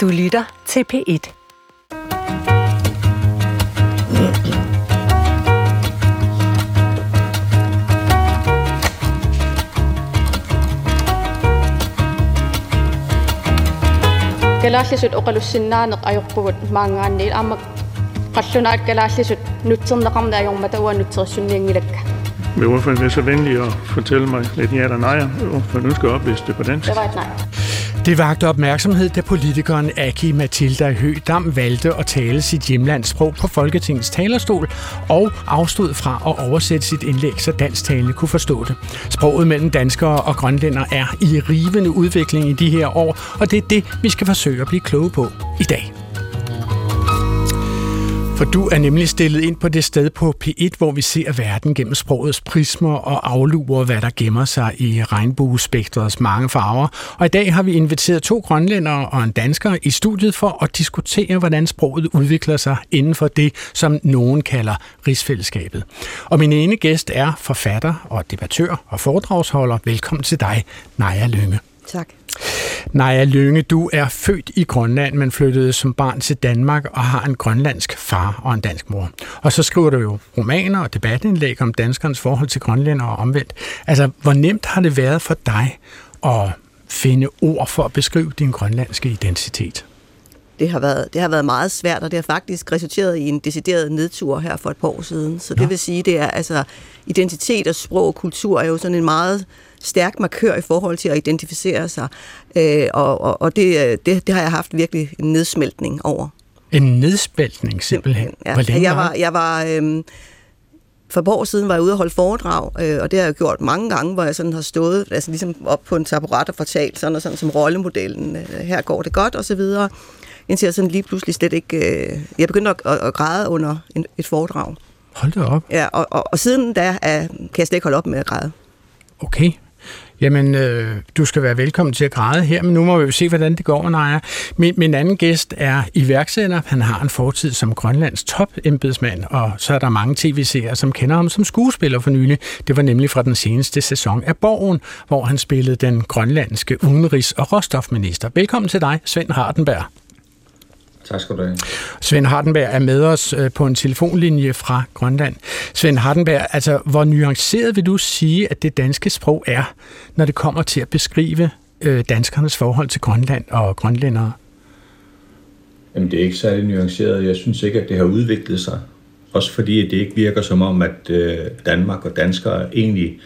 Du lytter til P1. kalaallisut oqalussinnaanaq ayorpugут maangaanniil aamma qallunaat kalaallisut nutserneqarna ajormata uan nutserissunnianngilakka Vil ordføreren være så venlig at fortælle mig lidt ja eller nej, om ordføreren ønsker at oplæse det på dansk? Det var et nej. Det vagte opmærksomhed, da politikeren Aki Matilda Høgdam valgte at tale sit hjemlandssprog på Folketingets talerstol og afstod fra at oversætte sit indlæg, så dansktalende kunne forstå det. Sproget mellem danskere og grønlænder er i rivende udvikling i de her år, og det er det, vi skal forsøge at blive kloge på i dag. For du er nemlig stillet ind på det sted på P1, hvor vi ser verden gennem sprogets prismer og aflurer, hvad der gemmer sig i regnbuespektrets mange farver. Og i dag har vi inviteret to grønlændere og en dansker i studiet for at diskutere, hvordan sproget udvikler sig inden for det, som nogen kalder rigsfællesskabet. Og min ene gæst er forfatter og debattør og foredragsholder. Velkommen til dig, Naja Lønge. Tak. Naja Lønge, du er født i Grønland, men flyttede som barn til Danmark og har en grønlandsk far og en dansk mor. Og så skriver du jo romaner og debatindlæg om danskernes forhold til grønlænder og omvendt. Altså, hvor nemt har det været for dig at finde ord for at beskrive din grønlandske identitet? Det har, været, det har været meget svært, og det har faktisk resulteret i en decideret nedtur her for et par år siden. Så det vil sige, det er altså identitet og sprog og kultur er jo sådan en meget stærk markør i forhold til at identificere sig. Øh, og og, og det, øh, det, det har jeg haft virkelig en nedsmeltning over. En nedspaltning simpelthen. Ja, Hvor længe jeg var, jeg var øhm, for et par år siden var jeg ude og holde foredrag, øh, og det har jeg gjort mange gange, hvor jeg sådan har stået altså ligesom op på en taburet og fortalt sådan og sådan som rollemodellen. Øh, her går det godt og så videre. Indtil jeg sådan lige pludselig slet ikke... Øh, jeg begyndte at, at, at græde under en, et foredrag. Hold da op. Ja, og, og, og siden da er, kan jeg slet ikke holde op med at græde. Okay. Jamen, øh, du skal være velkommen til at græde her, men nu må vi jo se, hvordan det går, Naja. Min, min anden gæst er iværksætter. Han har en fortid som Grønlands top-embedsmand, og så er der mange tv-seere, som kender ham som skuespiller for nylig. Det var nemlig fra den seneste sæson af Borgen, hvor han spillede den grønlandske udenrigs- og råstofminister. Velkommen til dig, Svend Hardenberg. Tak skal du have. Svend Hardenberg er med os øh, på en telefonlinje fra Grønland. Svend Hardenberg, altså hvor nuanceret vil du sige, at det danske sprog er, når det kommer til at beskrive øh, danskernes forhold til Grønland og grønlændere? Jamen, det er ikke særlig nuanceret. Jeg synes ikke, at det har udviklet sig. Også fordi, det ikke virker som om, at øh, Danmark og danskere egentlig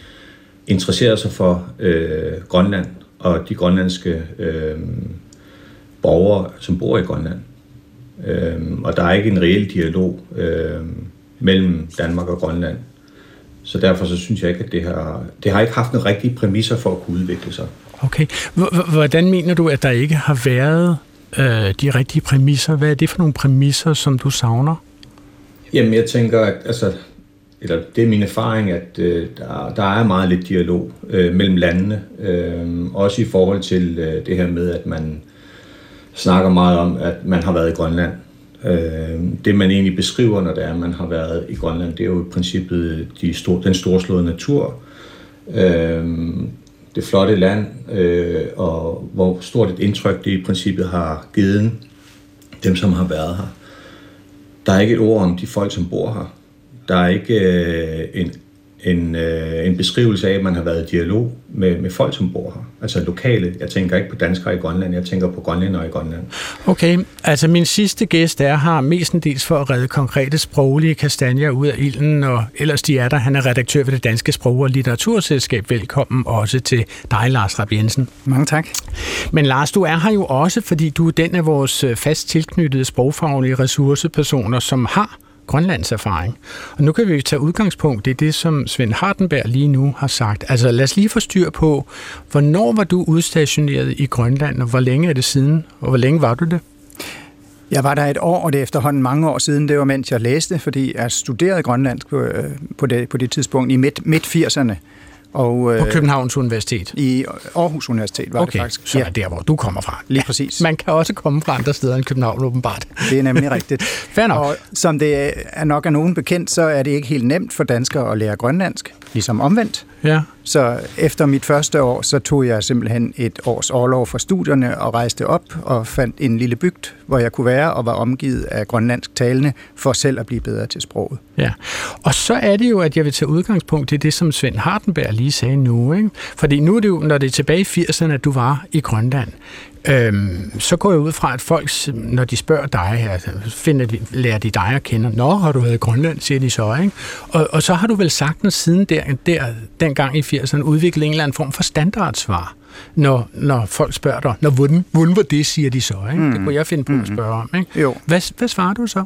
interesserer sig for øh, Grønland og de grønlandske øh, borgere, som bor i Grønland. Øh, og der er ikke en reel dialog øh, mellem Danmark og Grønland. Så derfor så synes jeg ikke, at det har, det har ikke haft nogle rigtige præmisser for at kunne udvikle sig. Okay. Hvordan mener du, at der ikke har været øh, de rigtige præmisser? Hvad er det for nogle præmisser, som du savner? Jamen, jeg tænker, at altså, eller det er min erfaring, at øh, der, der er meget lidt dialog øh, mellem landene. Øh, også i forhold til øh, det her med, at man snakker meget om, at man har været i Grønland. Øh, det man egentlig beskriver, når det er, at man har været i Grønland, det er jo i princippet øh, de stor, den storslåede natur, øh, det flotte land, øh, og hvor stort et indtryk det i princippet har givet dem, som har været her. Der er ikke et ord om de folk, som bor her. Der er ikke øh, en, en, øh, en beskrivelse af, at man har været i dialog med, med folk, som bor her. Altså lokale. Jeg tænker ikke på danskere i Grønland, jeg tænker på grønlændere i Grønland. Okay, altså min sidste gæst er her mestendels for at redde konkrete sproglige kastanjer ud af ilden, og ellers de er der. Han er redaktør ved det Danske Sprog- og Litteraturselskab. Velkommen også til dig, Lars Rapp Jensen. Mange tak. Men Lars, du er her jo også, fordi du er den af vores fast tilknyttede sprogfaglige ressourcepersoner, som har Grønlands erfaring. Og nu kan vi tage udgangspunkt i det, som Svend Hardenberg lige nu har sagt. Altså lad os lige få styr på, hvornår var du udstationeret i Grønland, og hvor længe er det siden, og hvor længe var du det? Jeg var der et år, og det er efterhånden mange år siden. Det var, mens jeg læste, fordi jeg studerede grønlandsk på, øh, på, det, på det tidspunkt i midt, midt 80'erne. Og, øh, På Københavns Universitet. I Aarhus Universitet var Okay, det faktisk. så er der, hvor du kommer fra. Lige præcis. Man kan også komme fra andre steder end København, åbenbart. Det er nemlig rigtigt. Fair nok. Og som det er nok er nogen bekendt, så er det ikke helt nemt for danskere at lære grønlandsk, ligesom omvendt. Ja. Så efter mit første år, så tog jeg simpelthen et års overlov fra studierne og rejste op og fandt en lille bygd, hvor jeg kunne være og var omgivet af grønlandsk talende for selv at blive bedre til sproget. Ja, og så er det jo, at jeg vil tage udgangspunkt i det, som Svend Hardenberg lige sagde nu. Ikke? Fordi nu er det jo, når det er tilbage i 80'erne, at du var i Grønland. Øhm, så går jeg ud fra, at folk, når de spørger dig her, finder de, lærer de dig at kende. Nå, har du været i Grønland, siger de så. Ikke? Og, og så har du vel sagtens siden der, der dengang i 80'erne udviklet en eller anden form for standardsvar når, når folk spørger dig, når, hvordan, hvordan var det, siger de så. Ikke? Mm. Det kunne jeg finde på at mm. spørge om. Ikke? Jo. Hvad, hvad svarer du så?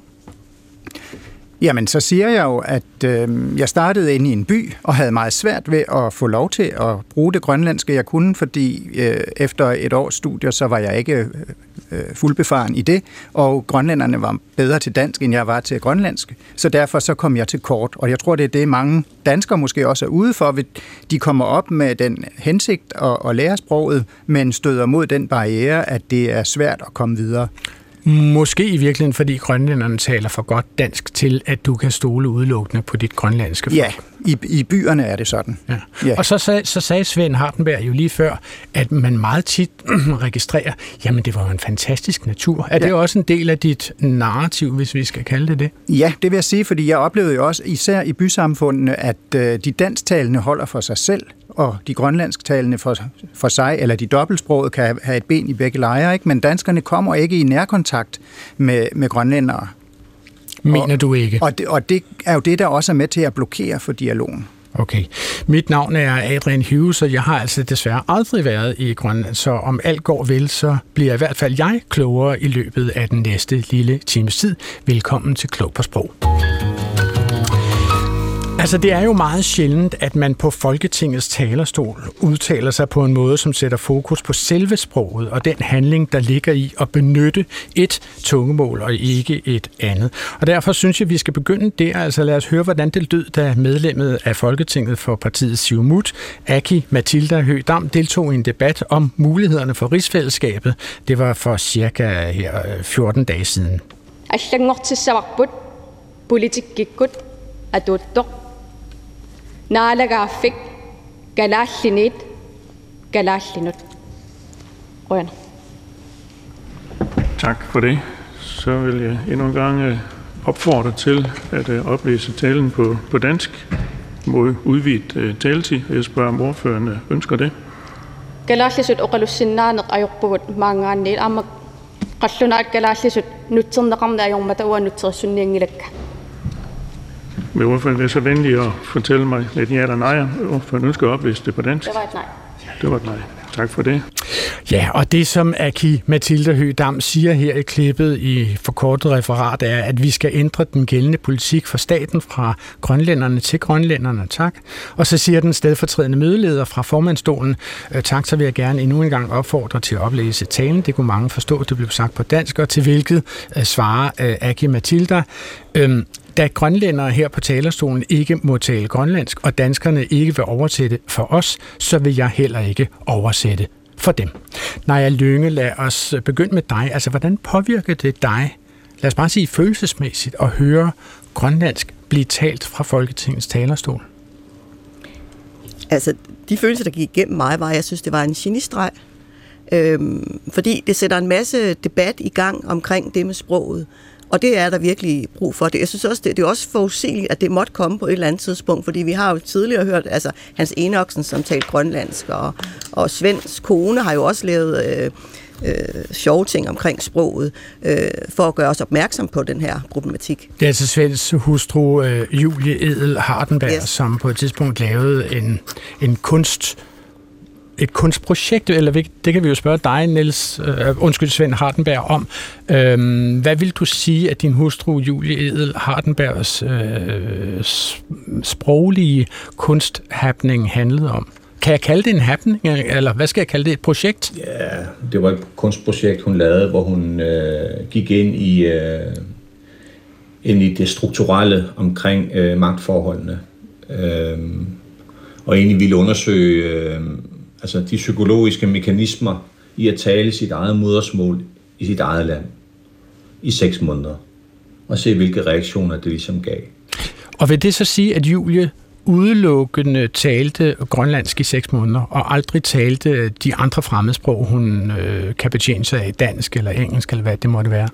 Jamen, så siger jeg jo, at øh, jeg startede inde i en by og havde meget svært ved at få lov til at bruge det grønlandske, jeg kunne, fordi øh, efter et års studier, så var jeg ikke øh, øh, fuldbefaren i det, og grønlænderne var bedre til dansk, end jeg var til grønlandsk. Så derfor så kom jeg til kort, og jeg tror, det er det, mange danskere måske også er ude for. De kommer op med den hensigt at, at lære sproget, men støder mod den barriere, at det er svært at komme videre. Måske i virkeligheden, fordi grønlænderne taler for godt dansk til, at du kan stole udelukkende på dit grønlandske folk. Ja, i, i byerne er det sådan. Ja. Ja. Og så, sag, så sagde Svend Hardenberg jo lige før, at man meget tit registrerer, jamen det var jo en fantastisk natur. Er ja. det også en del af dit narrativ, hvis vi skal kalde det det? Ja, det vil jeg sige, fordi jeg oplevede jo også, især i bysamfundene, at øh, de dansktalende holder for sig selv, og de grønlandsktalende for, for sig, eller de dobbeltsprogede kan have et ben i begge lejre, ikke? men danskerne kommer ikke i nærkontakt med, med grønlændere. Mener du ikke? Og det, og det er jo det, der også er med til at blokere for dialogen. Okay. Mit navn er Adrian Hughes, og jeg har altså desværre aldrig været i Grønland, så om alt går vel, så bliver i hvert fald jeg klogere i løbet af den næste lille times tid. Velkommen til Klog på Sprog. Altså, det er jo meget sjældent, at man på Folketingets talerstol udtaler sig på en måde, som sætter fokus på selve sproget og den handling, der ligger i at benytte et tungemål og ikke et andet. Og derfor synes jeg, at vi skal begynde der. Altså, lad os høre, hvordan det lød, da medlemmet af Folketinget for partiet Siumut, Aki Matilda Høgdam, deltog i en debat om mulighederne for rigsfællesskabet. Det var for cirka her 14 dage siden. politik gik godt, ನಾಲಗಾಫಿಕ್ ಗಲಾಶಿನಿಟ್ ಗಲಾಶಿನುಟ್ Røerne. Tak for det. Så vil jeg endnu en gang øh, opfordre til at øh, oplæse talen på, på dansk mod udvidet øh, taletid. Jeg spørger, om ordførende ønsker det. Galashisut oqalussinnaaneq ayorpuvut maangaanniil amak qallunaat galashisut nutserneqarna ayormata ua nutserissunniangilakka vil ordføreren være så venlig at fortælle mig lidt ja eller nej? Ordføreren ønsker at oplæse det på dansk. Det var et nej. Det var et nej. Tak for det. Ja, og det som Aki Mathilde Høgdam siger her i klippet i forkortet referat er, at vi skal ændre den gældende politik for staten fra grønlænderne til grønlænderne. Tak. Og så siger den stedfortrædende mødeleder fra formandstolen, øh, tak, så vil jeg gerne endnu en gang opfordre til at oplæse talen. Det kunne mange forstå, det blev sagt på dansk, og til hvilket uh, svarer uh, Aki Mathilda. Øhm, da grønlændere her på talerstolen ikke må tale grønlandsk, og danskerne ikke vil oversætte for os, så vil jeg heller ikke oversætte for dem. Naja Lønge, lad os begynde med dig. Altså, hvordan påvirker det dig, lad os bare sige følelsesmæssigt, at høre grønlandsk blive talt fra Folketingets talerstol? Altså, de følelser, der gik igennem mig, var, at jeg synes, det var en genistreg. Øhm, fordi det sætter en masse debat i gang omkring det med sproget. Og det er der virkelig brug for. Det, jeg synes også, det, det er også forudsigeligt, at det måtte komme på et eller andet tidspunkt, fordi vi har jo tidligere hørt, altså Hans Enoksen, som talte grønlandsk, og, og Svends kone har jo også lavet øh, øh, sjove ting omkring sproget, øh, for at gøre os opmærksom på den her problematik. Det er altså Svends hustru øh, Julie Edel Hardenberg, yes. som på et tidspunkt lavede en, en kunst et kunstprojekt, eller det kan vi jo spørge dig, Niels, uh, undskyld, Svend Hardenberg, om. Uh, hvad vil du sige, at din hustru Julie Edel Hardenbergs uh, sproglige kunsthappning handlede om? Kan jeg kalde det en happening, eller hvad skal jeg kalde det, et projekt? Ja, det var et kunstprojekt, hun lavede, hvor hun uh, gik ind i, uh, ind i det strukturelle omkring uh, magtforholdene. Uh, og egentlig ville undersøge uh, altså de psykologiske mekanismer i at tale sit eget modersmål i sit eget land i seks måneder, og se hvilke reaktioner det ligesom gav. Og vil det så sige, at Julie udelukkende talte grønlandsk i seks måneder, og aldrig talte de andre fremmedsprog, hun øh, kan betjene sig af, dansk eller engelsk, eller hvad det måtte være?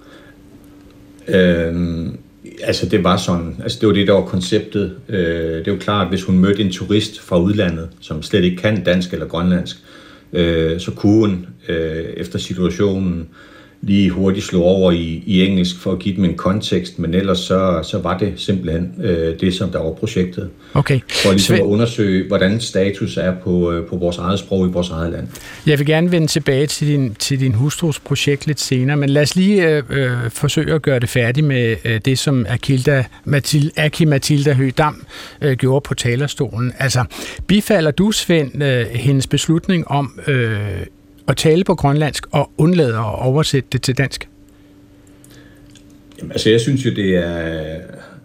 Øhm, altså det var sådan, altså det var det, der var konceptet. Øh, det er jo klart, at hvis hun mødte en turist fra udlandet, som slet ikke kan dansk eller grønlandsk, øh, så kunne hun øh, efter situationen lige hurtigt slå over i, i engelsk for at give dem en kontekst, men ellers så, så var det simpelthen øh, det, som der var projektet. Okay. For ligesom at undersøge, hvordan status er på, øh, på vores eget sprog i vores eget land. Jeg vil gerne vende tilbage til din, til din hustrus projekt lidt senere, men lad os lige øh, øh, forsøge at gøre det færdigt med øh, det, som Akilda, Mathilde, Aki Mathilda Høgdam øh, gjorde på talerstolen. Altså, bifalder du, Svend, øh, hendes beslutning om øh, at tale på grønlandsk og undlade at oversætte det til dansk? Jamen, altså, jeg synes jo, det er,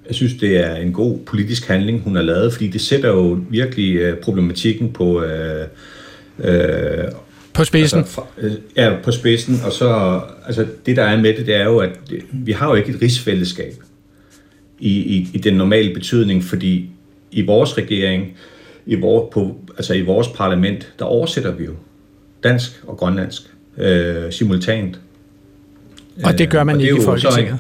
jeg synes, det er en god politisk handling, hun har lavet, fordi det sætter jo virkelig øh, problematikken på... Øh, øh, på spidsen? Altså, øh, ja, på spidsen. Og så, altså, det der er med det, det er jo, at vi har jo ikke et rigsfællesskab i, i, i den normale betydning, fordi i vores regering, i, vor, på, altså i vores parlament, der oversætter vi jo dansk og grønlandsk øh, simultant. Og det gør man øh, ikke i Folketinget?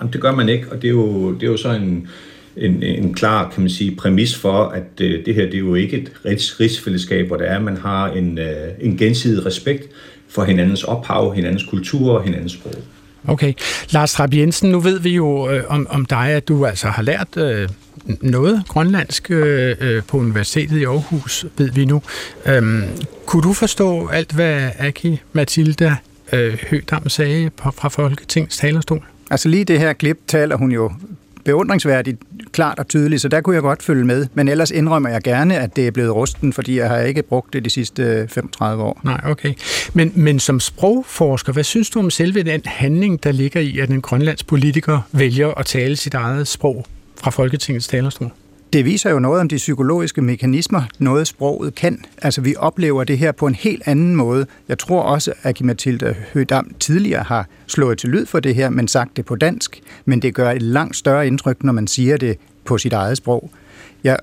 Jamen, det gør man ikke, og det er jo, det er jo så en, en, en klar kan man sige, præmis for, at øh, det her det er jo ikke et rigsfællesskab, hvor det er, man har en, øh, en gensidig respekt for hinandens ophav, hinandens kultur og hinandens sprog. Okay. Lars Trapp Jensen, nu ved vi jo øh, om, om dig, at du altså har lært øh, noget grønlandsk øh, øh på Universitetet i Aarhus, ved vi nu. Øhm, kunne du forstå alt, hvad Aki Mathilda øh, Høgdam sagde fra Folketingets talerstol? Altså lige det her klip taler hun jo beundringsværdigt klart og tydeligt, så der kunne jeg godt følge med. Men ellers indrømmer jeg gerne, at det er blevet rusten, fordi jeg har ikke brugt det de sidste øh, 35 år. Nej, okay. Men, men som sprogforsker, hvad synes du om selve den handling, der ligger i, at en grønlandsk politiker vælger at tale sit eget sprog fra Folketingets talerstol? Det viser jo noget om de psykologiske mekanismer, noget sproget kan. Altså vi oplever det her på en helt anden måde. Jeg tror også, at Mathilde Hødam tidligere har slået til lyd for det her, men sagt det på dansk. Men det gør et langt større indtryk, når man siger det på sit eget sprog. Jeg,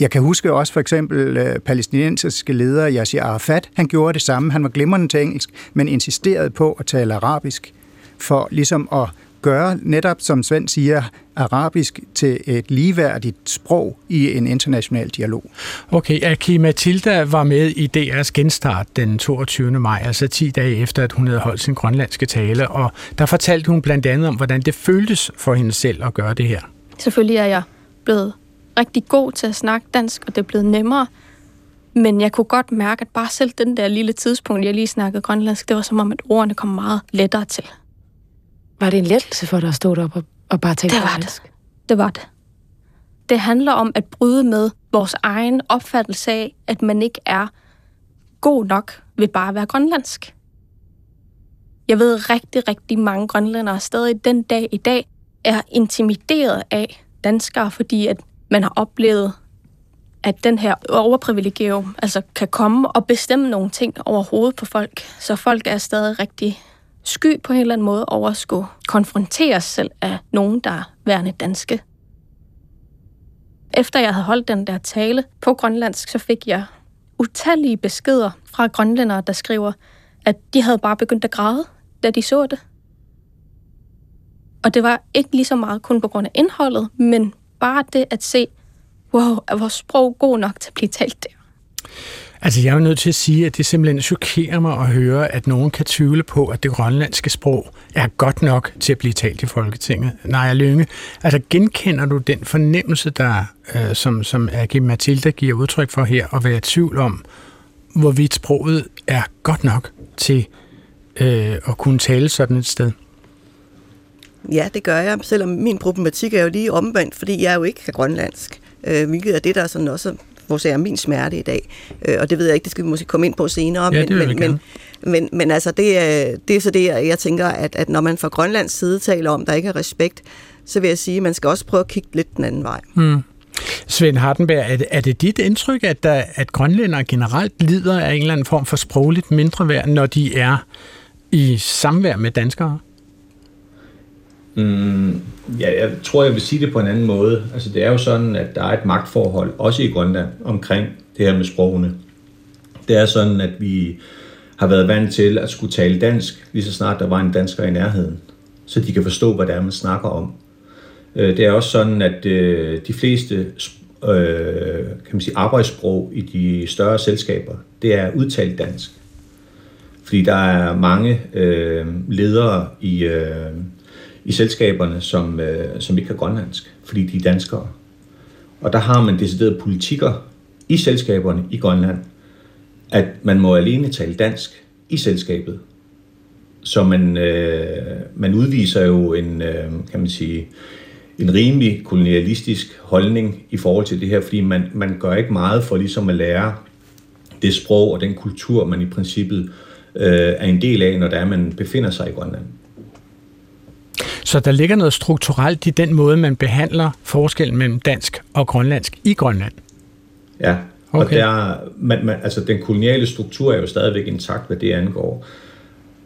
jeg kan huske også for eksempel øh, palæstinensiske leder Yasser Arafat. Han gjorde det samme. Han var glimrende til engelsk, men insisterede på at tale arabisk for ligesom at gøre, netop som Svend siger, arabisk til et ligeværdigt sprog i en international dialog. Okay, Aki Matilda var med i DR's genstart den 22. maj, altså 10 dage efter, at hun havde holdt sin grønlandske tale, og der fortalte hun blandt andet om, hvordan det føltes for hende selv at gøre det her. Selvfølgelig er jeg blevet rigtig god til at snakke dansk, og det er blevet nemmere, men jeg kunne godt mærke, at bare selv den der lille tidspunkt, jeg lige snakkede grønlandsk, det var som om, at ordene kom meget lettere til. Var det en lettelse for dig at stå deroppe og bare tale det var det. det var det. Det handler om at bryde med vores egen opfattelse af, at man ikke er god nok ved bare at være grønlandsk. Jeg ved rigtig, rigtig mange grønlændere stadig den dag i dag er intimideret af danskere, fordi at man har oplevet, at den her overprivilegium altså kan komme og bestemme nogle ting over hovedet på folk. Så folk er stadig rigtig sky på en eller anden måde over at skulle konfronteres selv af nogen, der er værende danske. Efter jeg havde holdt den der tale på grønlandsk, så fik jeg utallige beskeder fra grønlændere, der skriver, at de havde bare begyndt at græde, da de så det. Og det var ikke lige så meget kun på grund af indholdet, men bare det at se, wow, er vores sprog god nok til at blive talt der? Altså, jeg er nødt til at sige, at det simpelthen chokerer mig at høre, at nogen kan tvivle på, at det grønlandske sprog er godt nok til at blive talt i Folketinget. Nej, Lønge, altså genkender du den fornemmelse, der, øh, som, som Agi Mathilda giver udtryk for her, at være i tvivl om, hvorvidt sproget er godt nok til øh, at kunne tale sådan et sted? Ja, det gør jeg, selvom min problematik er jo lige omvendt, fordi jeg er jo ikke grønlandsk, øh, hvilket er det, der sådan også hvor er min smerte i dag. Øh, og det ved jeg ikke, det skal vi måske komme ind på senere. Ja, men, men, men, men, men altså, det er, det er så det, jeg tænker, at, at når man fra Grønlands side taler om, der ikke er respekt, så vil jeg sige, at man skal også prøve at kigge lidt den anden vej. Hmm. Svend Hardenberg, er det, er det dit indtryk, at, der, at grønlændere generelt lider af en eller anden form for sprogligt mindre værd, når de er i samvær med danskere? Mm, ja, jeg tror, jeg vil sige det på en anden måde. Altså, det er jo sådan, at der er et magtforhold, også i Grønland, omkring det her med sprogene. Det er sådan, at vi har været vant til at skulle tale dansk, lige så snart der var en dansker i nærheden, så de kan forstå, hvad det er, man snakker om. Øh, det er også sådan, at øh, de fleste øh, kan man sige, arbejdssprog i de større selskaber, det er udtalt dansk. Fordi der er mange ledere i, i selskaberne, som, øh, som ikke kan grønlandsk, fordi de er danskere. Og der har man deciderede politikker i selskaberne i Grønland, at man må alene tale dansk i selskabet. Så man, øh, man udviser jo en, øh, kan man sige, en rimelig kolonialistisk holdning i forhold til det her, fordi man, man gør ikke meget for ligesom at lære det sprog og den kultur, man i princippet øh, er en del af, når der er, man befinder sig i Grønland. Så der ligger noget strukturelt i den måde, man behandler forskellen mellem dansk og grønlandsk i Grønland? Ja, Okay. Og der, man, man, altså den koloniale struktur er jo stadigvæk intakt, hvad det angår.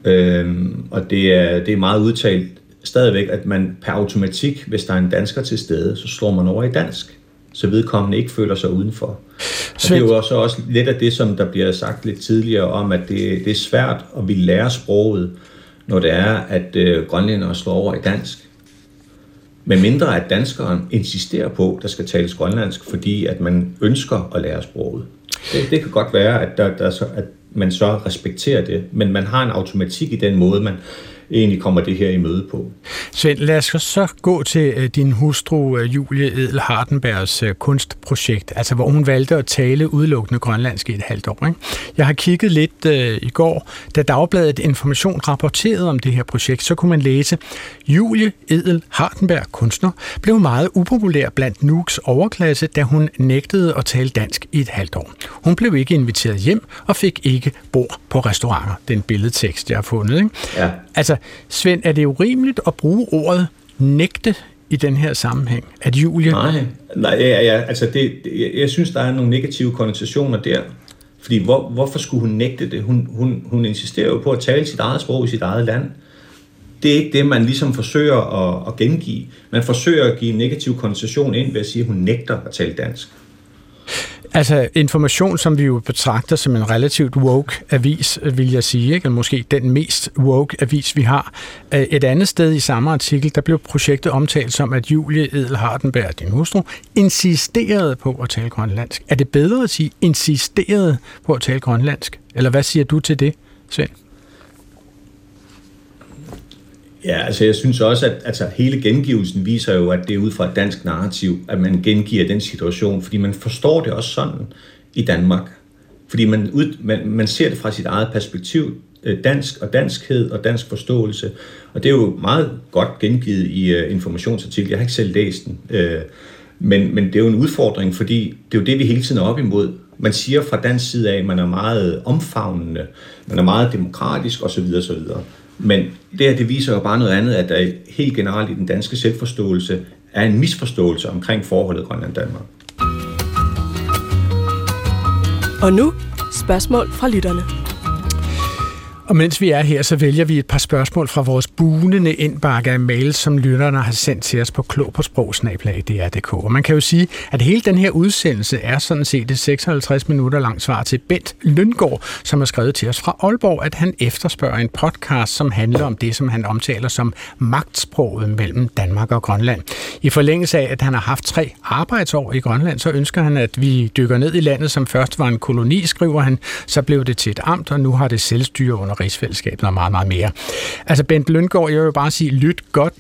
Øhm, og det er, det er meget udtalt stadigvæk, at man per automatik, hvis der er en dansker til stede, så slår man over i dansk, så vedkommende ikke føler sig udenfor. Og det er jo også, også lidt af det, som der bliver sagt lidt tidligere om, at det, det er svært at vi lære sproget, når det er, at øh, grønlændere slår over i dansk. Men mindre at danskeren insisterer på, at der skal tales grønlandsk, fordi at man ønsker at lære sproget. Det, det kan godt være, at, der, der så, at man så respekterer det, men man har en automatik i den måde, man egentlig kommer det her i møde på. Svend, lad os så gå til uh, din hustru uh, Julie Edel Hardenbergs uh, kunstprojekt, altså hvor hun valgte at tale udelukkende grønlandsk i et halvt år. Ikke? Jeg har kigget lidt uh, i går, da Dagbladet Information rapporterede om det her projekt, så kunne man læse, Julie Edel Hardenberg, kunstner, blev meget upopulær blandt Nuuks overklasse, da hun nægtede at tale dansk i et halvt år. Hun blev ikke inviteret hjem og fik ikke bord på restauranter. Den billedtekst, jeg har fundet. Ikke? Ja. Altså, Svend, er det urimeligt at bruge ordet nægte i den her sammenhæng? At Julie... Nej, nej ja, ja, altså det, jeg, jeg synes, der er nogle negative konnotationer der. Fordi hvor, hvorfor skulle hun nægte det? Hun, hun, hun insisterer jo på at tale sit eget sprog i sit eget land. Det er ikke det, man ligesom forsøger at, at gengive. Man forsøger at give en negativ konnotation ind ved at sige, at hun nægter at tale dansk. Altså information, som vi jo betragter som en relativt woke avis, øh, vil jeg sige, ikke? Eller måske den mest woke avis, vi har. Øh, et andet sted i samme artikel, der blev projektet omtalt som, at Julie Edel Hardenberg, din hustru, insisterede på at tale grønlandsk. Er det bedre at sige insisterede på at tale grønlandsk? Eller hvad siger du til det, Svend? Ja, altså jeg synes også, at altså, hele gengivelsen viser jo, at det er ud fra et dansk narrativ, at man gengiver den situation, fordi man forstår det også sådan i Danmark. Fordi man, ud, man, man ser det fra sit eget perspektiv, øh, dansk og danskhed og dansk forståelse. Og det er jo meget godt gengivet i øh, uh, informationsartiklen. Jeg har ikke selv læst den. Uh, men, men det er jo en udfordring, fordi det er jo det, vi hele tiden er op imod. Man siger fra dansk side af, at man er meget omfavnende, man er meget demokratisk osv. osv. Men det her, det viser jo bare noget andet, at der helt generelt i den danske selvforståelse er en misforståelse omkring forholdet Grønland-Danmark. Og nu spørgsmål fra lytterne. Og mens vi er her, så vælger vi et par spørgsmål fra vores bunende indbakke af mail, som lytterne har sendt til os på klog på sprogsnablag.dr.dk. Og man kan jo sige, at hele den her udsendelse er sådan set et 56 minutter langt svar til Bent Lyngård, som har skrevet til os fra Aalborg, at han efterspørger en podcast, som handler om det, som han omtaler som magtsproget mellem Danmark og Grønland. I forlængelse af, at han har haft tre arbejdsår i Grønland, så ønsker han, at vi dykker ned i landet, som først var en koloni, skriver han, så blev det til et amt, og nu har det selvstyre under rigsfællesskabet og meget, meget mere. Altså Bent Løngaard, jeg vil bare sige, lyt godt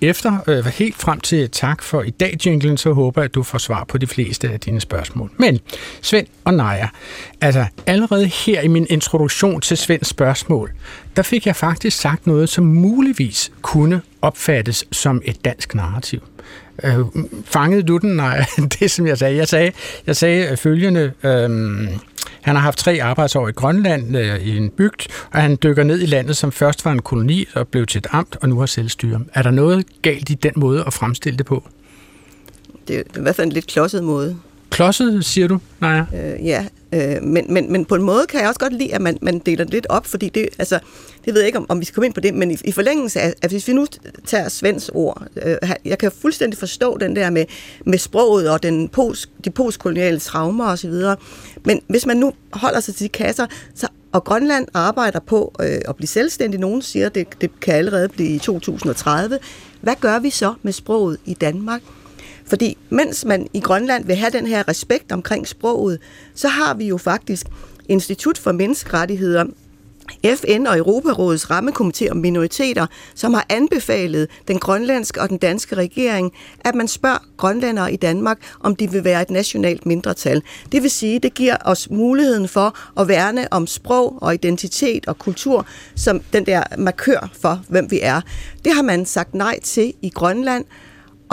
efter. Øh, helt frem til tak for i dag, jinglen, så håber jeg, at du får svar på de fleste af dine spørgsmål. Men Svend og Naja, altså allerede her i min introduktion til Svends spørgsmål, der fik jeg faktisk sagt noget, som muligvis kunne opfattes som et dansk narrativ. Øh, fangede du den? Nej, det som jeg sagde. Jeg sagde, jeg sagde øh, følgende... Øh, han har haft tre arbejdsår i Grønland øh, i en bygd, og han dykker ned i landet, som først var en koloni og blev til et amt, og nu har selvstyre. Er der noget galt i den måde at fremstille det på? Det er i hvert fald en lidt klodset måde klodset, siger du? Nej. Øh, ja, øh, men, men, men på en måde kan jeg også godt lide, at man, man deler det lidt op, fordi det, altså, det ved jeg ikke, om, om vi skal komme ind på det, men i, i forlængelse af, at hvis vi nu tager Svends ord, øh, jeg kan fuldstændig forstå den der med, med sproget og den post, de postkoloniale traumer osv., men hvis man nu holder sig til de kasser, så og Grønland arbejder på øh, at blive selvstændig. Nogen siger, det, det kan allerede blive i 2030. Hvad gør vi så med sproget i Danmark? Fordi mens man i Grønland vil have den her respekt omkring sproget, så har vi jo faktisk Institut for Menneskerettigheder, FN og Europarådets rammekomité om minoriteter, som har anbefalet den grønlandske og den danske regering, at man spørger grønlændere i Danmark, om de vil være et nationalt mindretal. Det vil sige, det giver os muligheden for at værne om sprog og identitet og kultur som den der markør for, hvem vi er. Det har man sagt nej til i Grønland,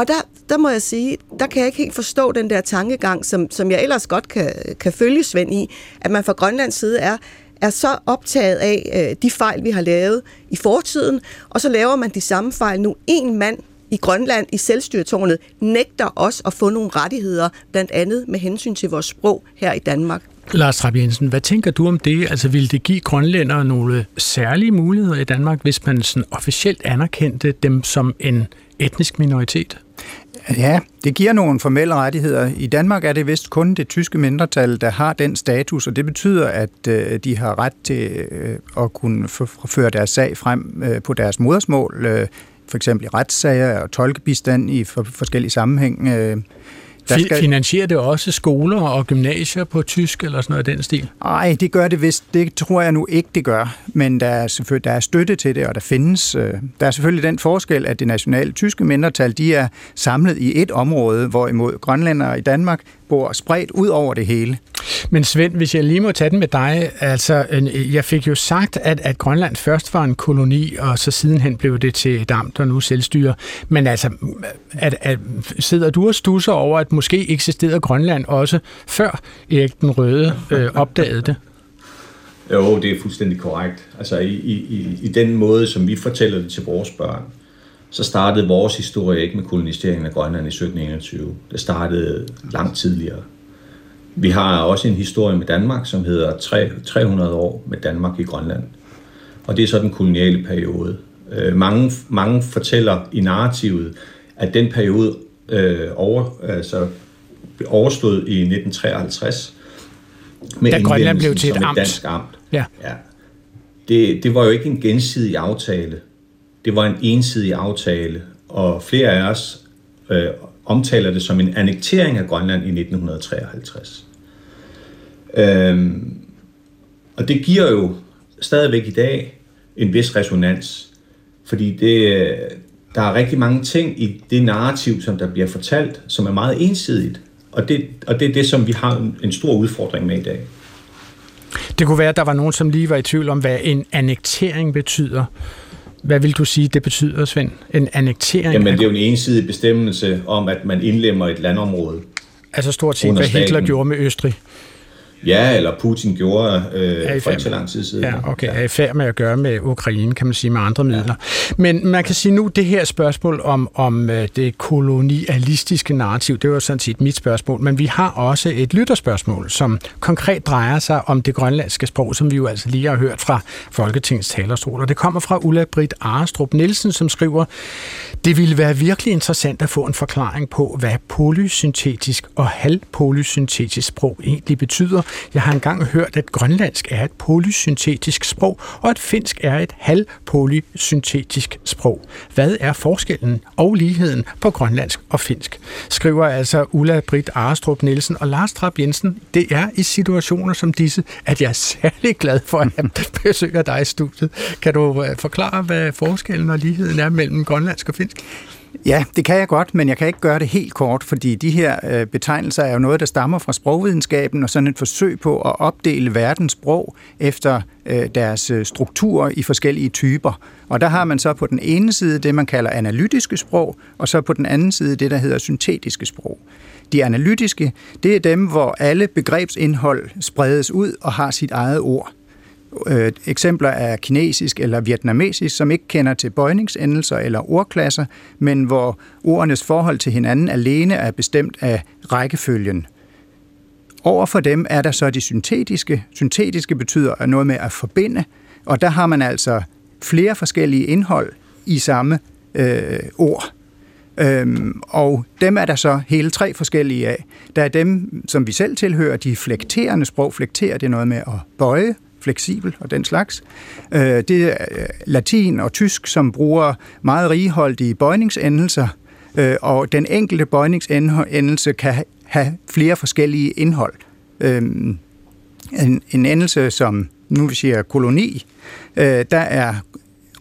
og der, der må jeg sige, der kan jeg ikke helt forstå den der tankegang, som, som jeg ellers godt kan, kan følge Svend i, at man fra Grønlands side er, er så optaget af øh, de fejl, vi har lavet i fortiden, og så laver man de samme fejl nu. En mand i Grønland i selvstyretårnet nægter os at få nogle rettigheder, blandt andet med hensyn til vores sprog her i Danmark. Lars Trapp Jensen, hvad tænker du om det? Altså vil det give grønlændere nogle særlige muligheder i Danmark, hvis man sådan officielt anerkendte dem som en etnisk minoritet? Ja, det giver nogle formelle rettigheder. I Danmark er det vist kun det tyske mindretal, der har den status, og det betyder, at øh, de har ret til øh, at kunne føre deres sag frem øh, på deres modersmål, øh, for eksempel i retssager og tolkebistand i forskellige sammenhæng. Øh. Der skal... Finansierer det også skoler og gymnasier på tysk eller sådan noget af den stil? Nej, det gør det vist. Det tror jeg nu ikke, det gør. Men der er, selvfølgelig, der er støtte til det, og der findes... Øh, der er selvfølgelig den forskel, at det nationale tyske mindretal, de er samlet i et område, hvorimod grønlændere i Danmark bor spredt ud over det hele. Men Svend, hvis jeg lige må tage den med dig, altså jeg fik jo sagt, at, at Grønland først var en koloni, og så sidenhen blev det til et amt og nu selvstyre. Men altså, at, at, sidder du og stusser over, at måske eksisterede Grønland også før Erik den Røde øh, opdagede det? Jo, det er fuldstændig korrekt. Altså i, i, i den måde, som vi fortæller det til vores børn, så startede vores historie ikke med koloniseringen af Grønland i 1721. Det startede langt tidligere. Vi har også en historie med Danmark, som hedder 300 år med Danmark i Grønland. Og det er så den koloniale periode. Øh, mange, mange fortæller i narrativet, at den periode øh, over, altså, overstod i 1953 med da Grønland blev til et, et amt. dansk amt. Ja. ja. Det, det var jo ikke en gensidig aftale. Det var en ensidig aftale, og flere af os øh, omtaler det som en annektering af Grønland i 1953. Øhm, og det giver jo stadigvæk i dag en vis resonans, fordi det, der er rigtig mange ting i det narrativ, som der bliver fortalt, som er meget ensidigt. Og det, og det er det, som vi har en stor udfordring med i dag. Det kunne være, at der var nogen, som lige var i tvivl om, hvad en annektering betyder. Hvad vil du sige, det betyder, Svend? En annektering? Jamen, det er jo en ensidig bestemmelse om, at man indlemmer et landområde. Altså stort set, hvad Hitler gjorde med Østrig? Ja, eller Putin gjorde øh, for ikke så lang tid siden. Ja, okay. Er i færd med at gøre med Ukraine, kan man sige, med andre midler. Ja. Men man kan sige nu, det her spørgsmål om, om øh, det kolonialistiske narrativ, det var sådan set mit spørgsmål, men vi har også et lytterspørgsmål, som konkret drejer sig om det grønlandske sprog, som vi jo altså lige har hørt fra Folketingets talerstol. Og det kommer fra Ulla Britt Arestrup Nielsen, som skriver, det ville være virkelig interessant at få en forklaring på, hvad polysyntetisk og halvpolysyntetisk sprog egentlig betyder, jeg har engang hørt, at grønlandsk er et polysyntetisk sprog, og at finsk er et halvpolysyntetisk sprog. Hvad er forskellen og ligheden på grønlandsk og finsk? Skriver altså Ulla Britt Arestrup Nielsen og Lars Trapp Jensen. Det er i situationer som disse, at jeg er særlig glad for at besøge dig i studiet. Kan du øh, forklare, hvad forskellen og ligheden er mellem grønlandsk og finsk? Ja, det kan jeg godt, men jeg kan ikke gøre det helt kort, fordi de her øh, betegnelser er jo noget, der stammer fra sprogvidenskaben, og sådan et forsøg på at opdele verdens sprog efter øh, deres øh, strukturer i forskellige typer. Og der har man så på den ene side det, man kalder analytiske sprog, og så på den anden side det, der hedder syntetiske sprog. De analytiske, det er dem, hvor alle begrebsindhold spredes ud og har sit eget ord øh, eksempler er kinesisk eller vietnamesisk, som ikke kender til bøjningsendelser eller ordklasser, men hvor ordenes forhold til hinanden alene er bestemt af rækkefølgen. over for dem er der så de syntetiske. Syntetiske betyder noget med at forbinde, og der har man altså flere forskellige indhold i samme øh, ord. Øhm, og dem er der så hele tre forskellige af. Der er dem, som vi selv tilhører, de flekterende sprog. Flekterer det er noget med at bøje, fleksibel og den slags. Øh, det er øh, latin og tysk, som bruger meget righoldige bøjningsendelser, øh, og den enkelte bøjningsendelse kan have flere forskellige indhold. Øh, en, en endelse som, nu vi siger koloni, øh, der er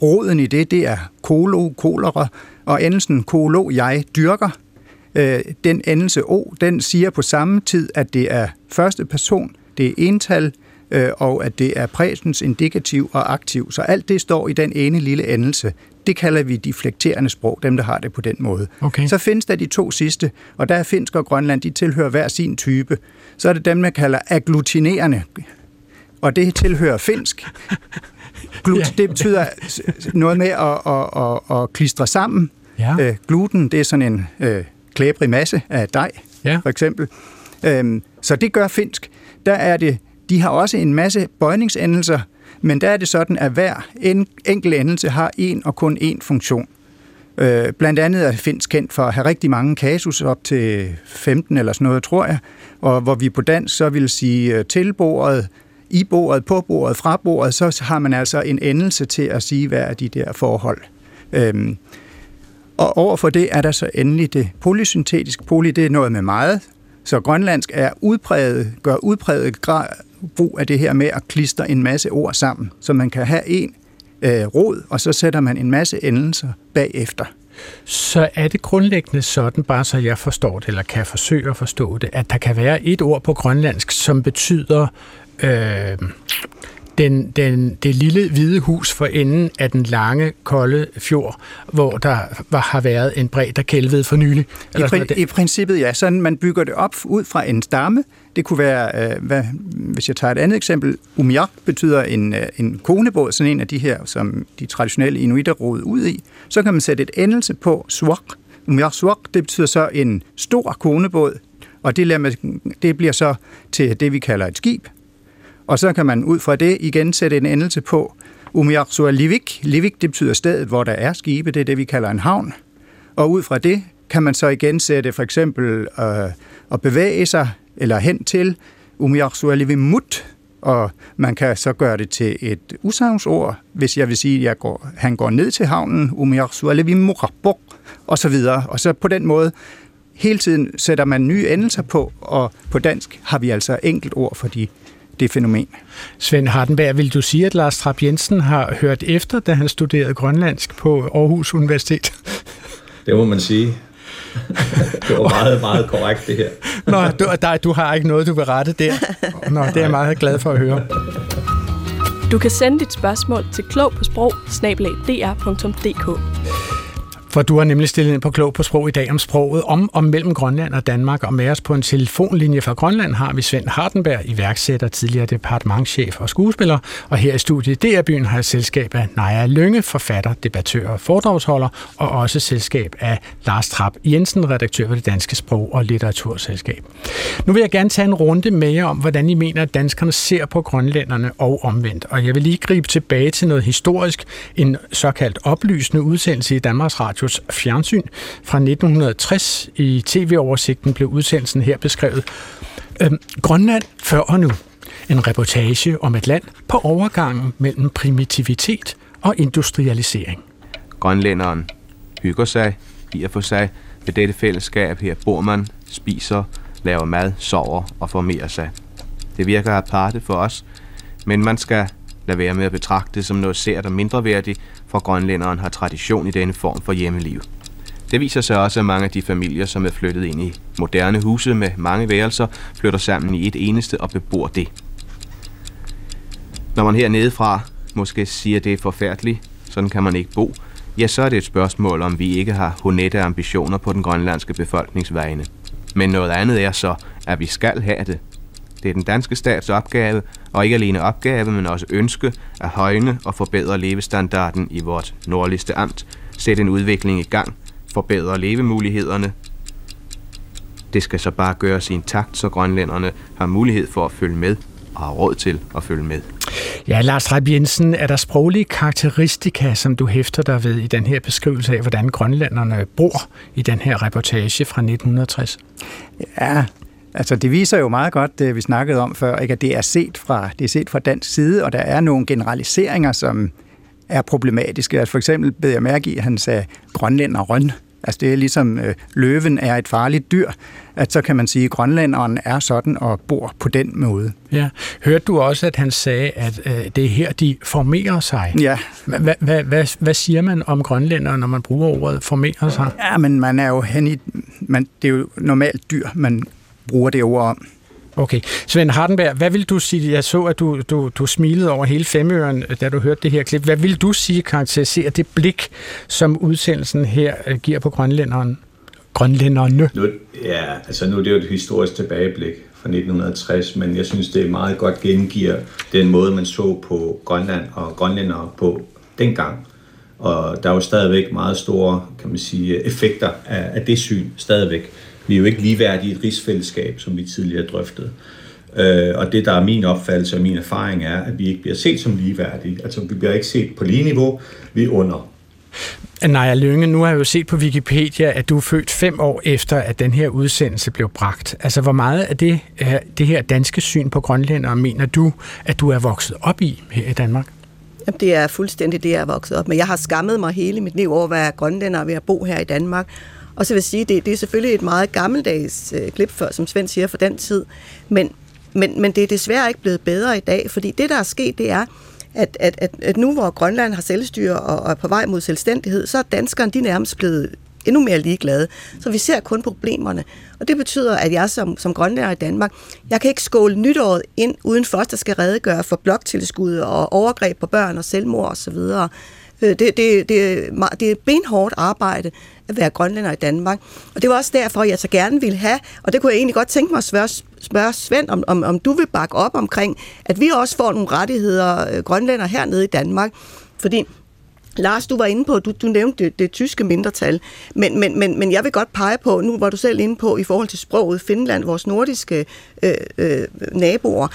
roden i det, det er kolo, kolera, og endelsen kolo, jeg dyrker. Øh, den endelse o, den siger på samme tid, at det er første person, det er ental, øh, og at det er præsens, indikativ og aktiv. Så alt det står i den ene lille endelse. Det kalder vi de flekterende sprog, dem der har det på den måde. Okay. Så findes der de to sidste, og der er finsk og grønland, de tilhører hver sin type. Så er det dem, man kalder agglutinerende, og det tilhører finsk. Glut, det betyder noget med at, at, at, at klistre sammen. Ja. Øh, gluten, det er sådan en øh, klæbrig masse af dej, Ja. for eksempel. Øhm, så det gør finsk. Der er det, de har også en masse bøjningsendelser, men der er det sådan, at hver en, enkelt endelse har en og kun én funktion. Øh, blandt andet er finsk kendt for at have rigtig mange kasus, op til 15 eller sådan noget, tror jeg, og hvor vi på dansk så vil sige øh, tilbordet, i bordet, på bordet, fra bordet, så har man altså en endelse til at sige, hvad er de der forhold. Øhm, og overfor det er der så endelig det polysyntetiske. Poly, det er noget med meget. Så grønlandsk er udpræget, gør udpræget grad brug af det her med at klistre en masse ord sammen. Så man kan have en øh, rod, og så sætter man en masse endelser bagefter. Så er det grundlæggende sådan, bare så jeg forstår det, eller kan forsøge at forstå det, at der kan være et ord på grønlandsk, som betyder øh, den, den, det lille hvide hus for enden af den lange, kolde fjord, hvor der var, har været en bred, der kælvede for nylig. I, Eller sådan pri- noget. I princippet ja, sådan man bygger det op ud fra en stamme. Det kunne være, øh, hvad, hvis jeg tager et andet eksempel, umiak betyder en, øh, en konebåd, sådan en af de her, som de traditionelle inuitter roede ud i. Så kan man sætte et endelse på swak. Umiak swak, det betyder så en stor konebåd, og det, lader man, det bliver så til det, vi kalder et skib. Og så kan man ud fra det igen sætte en endelse på Umiaksua Livik. Livik, det betyder stedet, hvor der er skibe. Det er det, vi kalder en havn. Og ud fra det kan man så igen sætte for eksempel øh, at bevæge sig eller hen til Umiaksua Livimut. Og man kan så gøre det til et usagnsord, hvis jeg vil sige, at jeg går, han går ned til havnen, Umiaksua Livimurabok, og så videre. Og så på den måde hele tiden sætter man nye endelser på, og på dansk har vi altså enkelt ord for de, det fænomen. Svend Hardenberg, vil du sige, at Lars Trapp Jensen har hørt efter, da han studerede grønlandsk på Aarhus Universitet? Det må man sige. det var meget, meget korrekt, det her. Nå, du, der, du har ikke noget, du vil rette der. Nå, det er jeg meget glad for at høre. Du kan sende dit spørgsmål til klog på sprog for du har nemlig stillet ind på Klog på Sprog i dag om sproget om og mellem Grønland og Danmark, og med os på en telefonlinje fra Grønland har vi Svend Hardenberg, iværksætter, tidligere departementchef og skuespiller, og her i studiet i DR-byen har jeg selskab af Naja Lønge, forfatter, debattør og foredragsholder, og også selskab af Lars Trapp Jensen, redaktør ved det Danske Sprog- og Litteraturselskab. Nu vil jeg gerne tage en runde med jer om, hvordan I mener, at danskerne ser på grønlænderne og omvendt, og jeg vil lige gribe tilbage til noget historisk, en såkaldt oplysende udsendelse i Danmarks Radios fjernsyn fra 1960. I tv-oversigten blev udsendelsen her beskrevet. Øhm, Grønland før og nu. En reportage om et land på overgangen mellem primitivitet og industrialisering. Grønlænderen hygger sig, i at få sig. Ved dette fællesskab her bor man, spiser, laver mad, sover og formerer sig. Det virker aparte for os, men man skal Lad være med at betragte det som noget sært og mindreværdigt, for grønlænderen har tradition i denne form for hjemmeliv. Det viser sig også, at mange af de familier, som er flyttet ind i moderne huse med mange værelser, flytter sammen i et eneste og bebor det. Når man hernede fra måske siger, at det er forfærdeligt, sådan kan man ikke bo, ja, så er det et spørgsmål, om vi ikke har honette ambitioner på den grønlandske befolkningsvejene. Men noget andet er så, at vi skal have det. Det er den danske stats opgave, og ikke alene opgave, men også ønske at højne og forbedre levestandarden i vort nordligste amt, sætte en udvikling i gang, forbedre levemulighederne Det skal så bare gøres i en takt, så grønlænderne har mulighed for at følge med og har råd til at følge med. Ja, Lars Reib Jensen, er der sproglige karakteristika, som du hæfter dig ved i den her beskrivelse af, hvordan grønlænderne bor i den her reportage fra 1960? Ja, altså det viser jo meget godt, det vi snakkede om før, ikke? at det er, set fra, det er set fra dansk side, og der er nogle generaliseringer, som er problematiske. Altså for eksempel beder jeg mærke i, at han sagde grønlænder røn. Altså det er ligesom, øh, løven er et farligt dyr, at så kan man sige, at grønlænderen er sådan og bor på den måde. Ja. Hørte du også, at han sagde, at øh, det er her, de formerer sig? Ja. Hvad siger man om grønlændere, når man bruger ordet formerer sig? Ja, men man er jo hen i, man, det er jo normalt dyr, man bruger det ord om. Okay. Svend Hardenberg, hvad vil du sige? Jeg så, at du, du, du smilede over hele femøren, da du hørte det her klip. Hvad vil du sige karakteriserer det blik, som udsendelsen her øh, giver på grønlænderen? Grønlænderne? Nu, ja, altså nu er det jo et historisk tilbageblik fra 1960, men jeg synes, det er meget godt gengiver den måde, man så på Grønland og grønlændere på dengang. Og der er jo stadigvæk meget store, kan man sige, effekter af, af det syn, stadigvæk. Vi er jo ikke ligeværdige i et rigsfællesskab, som vi tidligere drøftede. Øh, og det, der er min opfattelse og min erfaring, er, at vi ikke bliver set som ligeværdige. Altså, vi bliver ikke set på lige niveau, vi er under. Naja Lønge, nu har jeg jo set på Wikipedia, at du er født fem år efter, at den her udsendelse blev bragt. Altså, hvor meget af det, det her danske syn på grønlændere mener du, at du er vokset op i her i Danmark? Jamen, det er fuldstændig det, jeg er vokset op med. Jeg har skammet mig hele mit liv over at være grønlænder ved at bo her i Danmark. Og så vil jeg sige, det, det er selvfølgelig et meget gammeldags øh, klip, for, som Svend siger, for den tid. Men, men, men det er desværre ikke blevet bedre i dag, fordi det, der er sket, det er, at, at, at, at nu hvor Grønland har selvstyre og, og er på vej mod selvstændighed, så er danskerne de nærmest blevet endnu mere ligeglade. Så vi ser kun problemerne. Og det betyder, at jeg som, som grønlænder i Danmark, jeg kan ikke skåle nytåret ind, uden først at skal redegøre for bloktilskud og overgreb på børn og selvmord osv. Øh, Øh, det, det, det, det er benhårdt arbejde at være grønlænder i Danmark. Og det var også derfor, jeg så gerne ville have, og det kunne jeg egentlig godt tænke mig at spørge, spørge Svend, om, om, om du vil bakke op omkring, at vi også får nogle rettigheder øh, grønlænder hernede i Danmark. Fordi Lars, du var inde på, du, du nævnte det, det tyske mindretal, men, men, men, men jeg vil godt pege på, nu var du selv inde på, i forhold til sproget, Finland, vores nordiske øh, øh, naboer,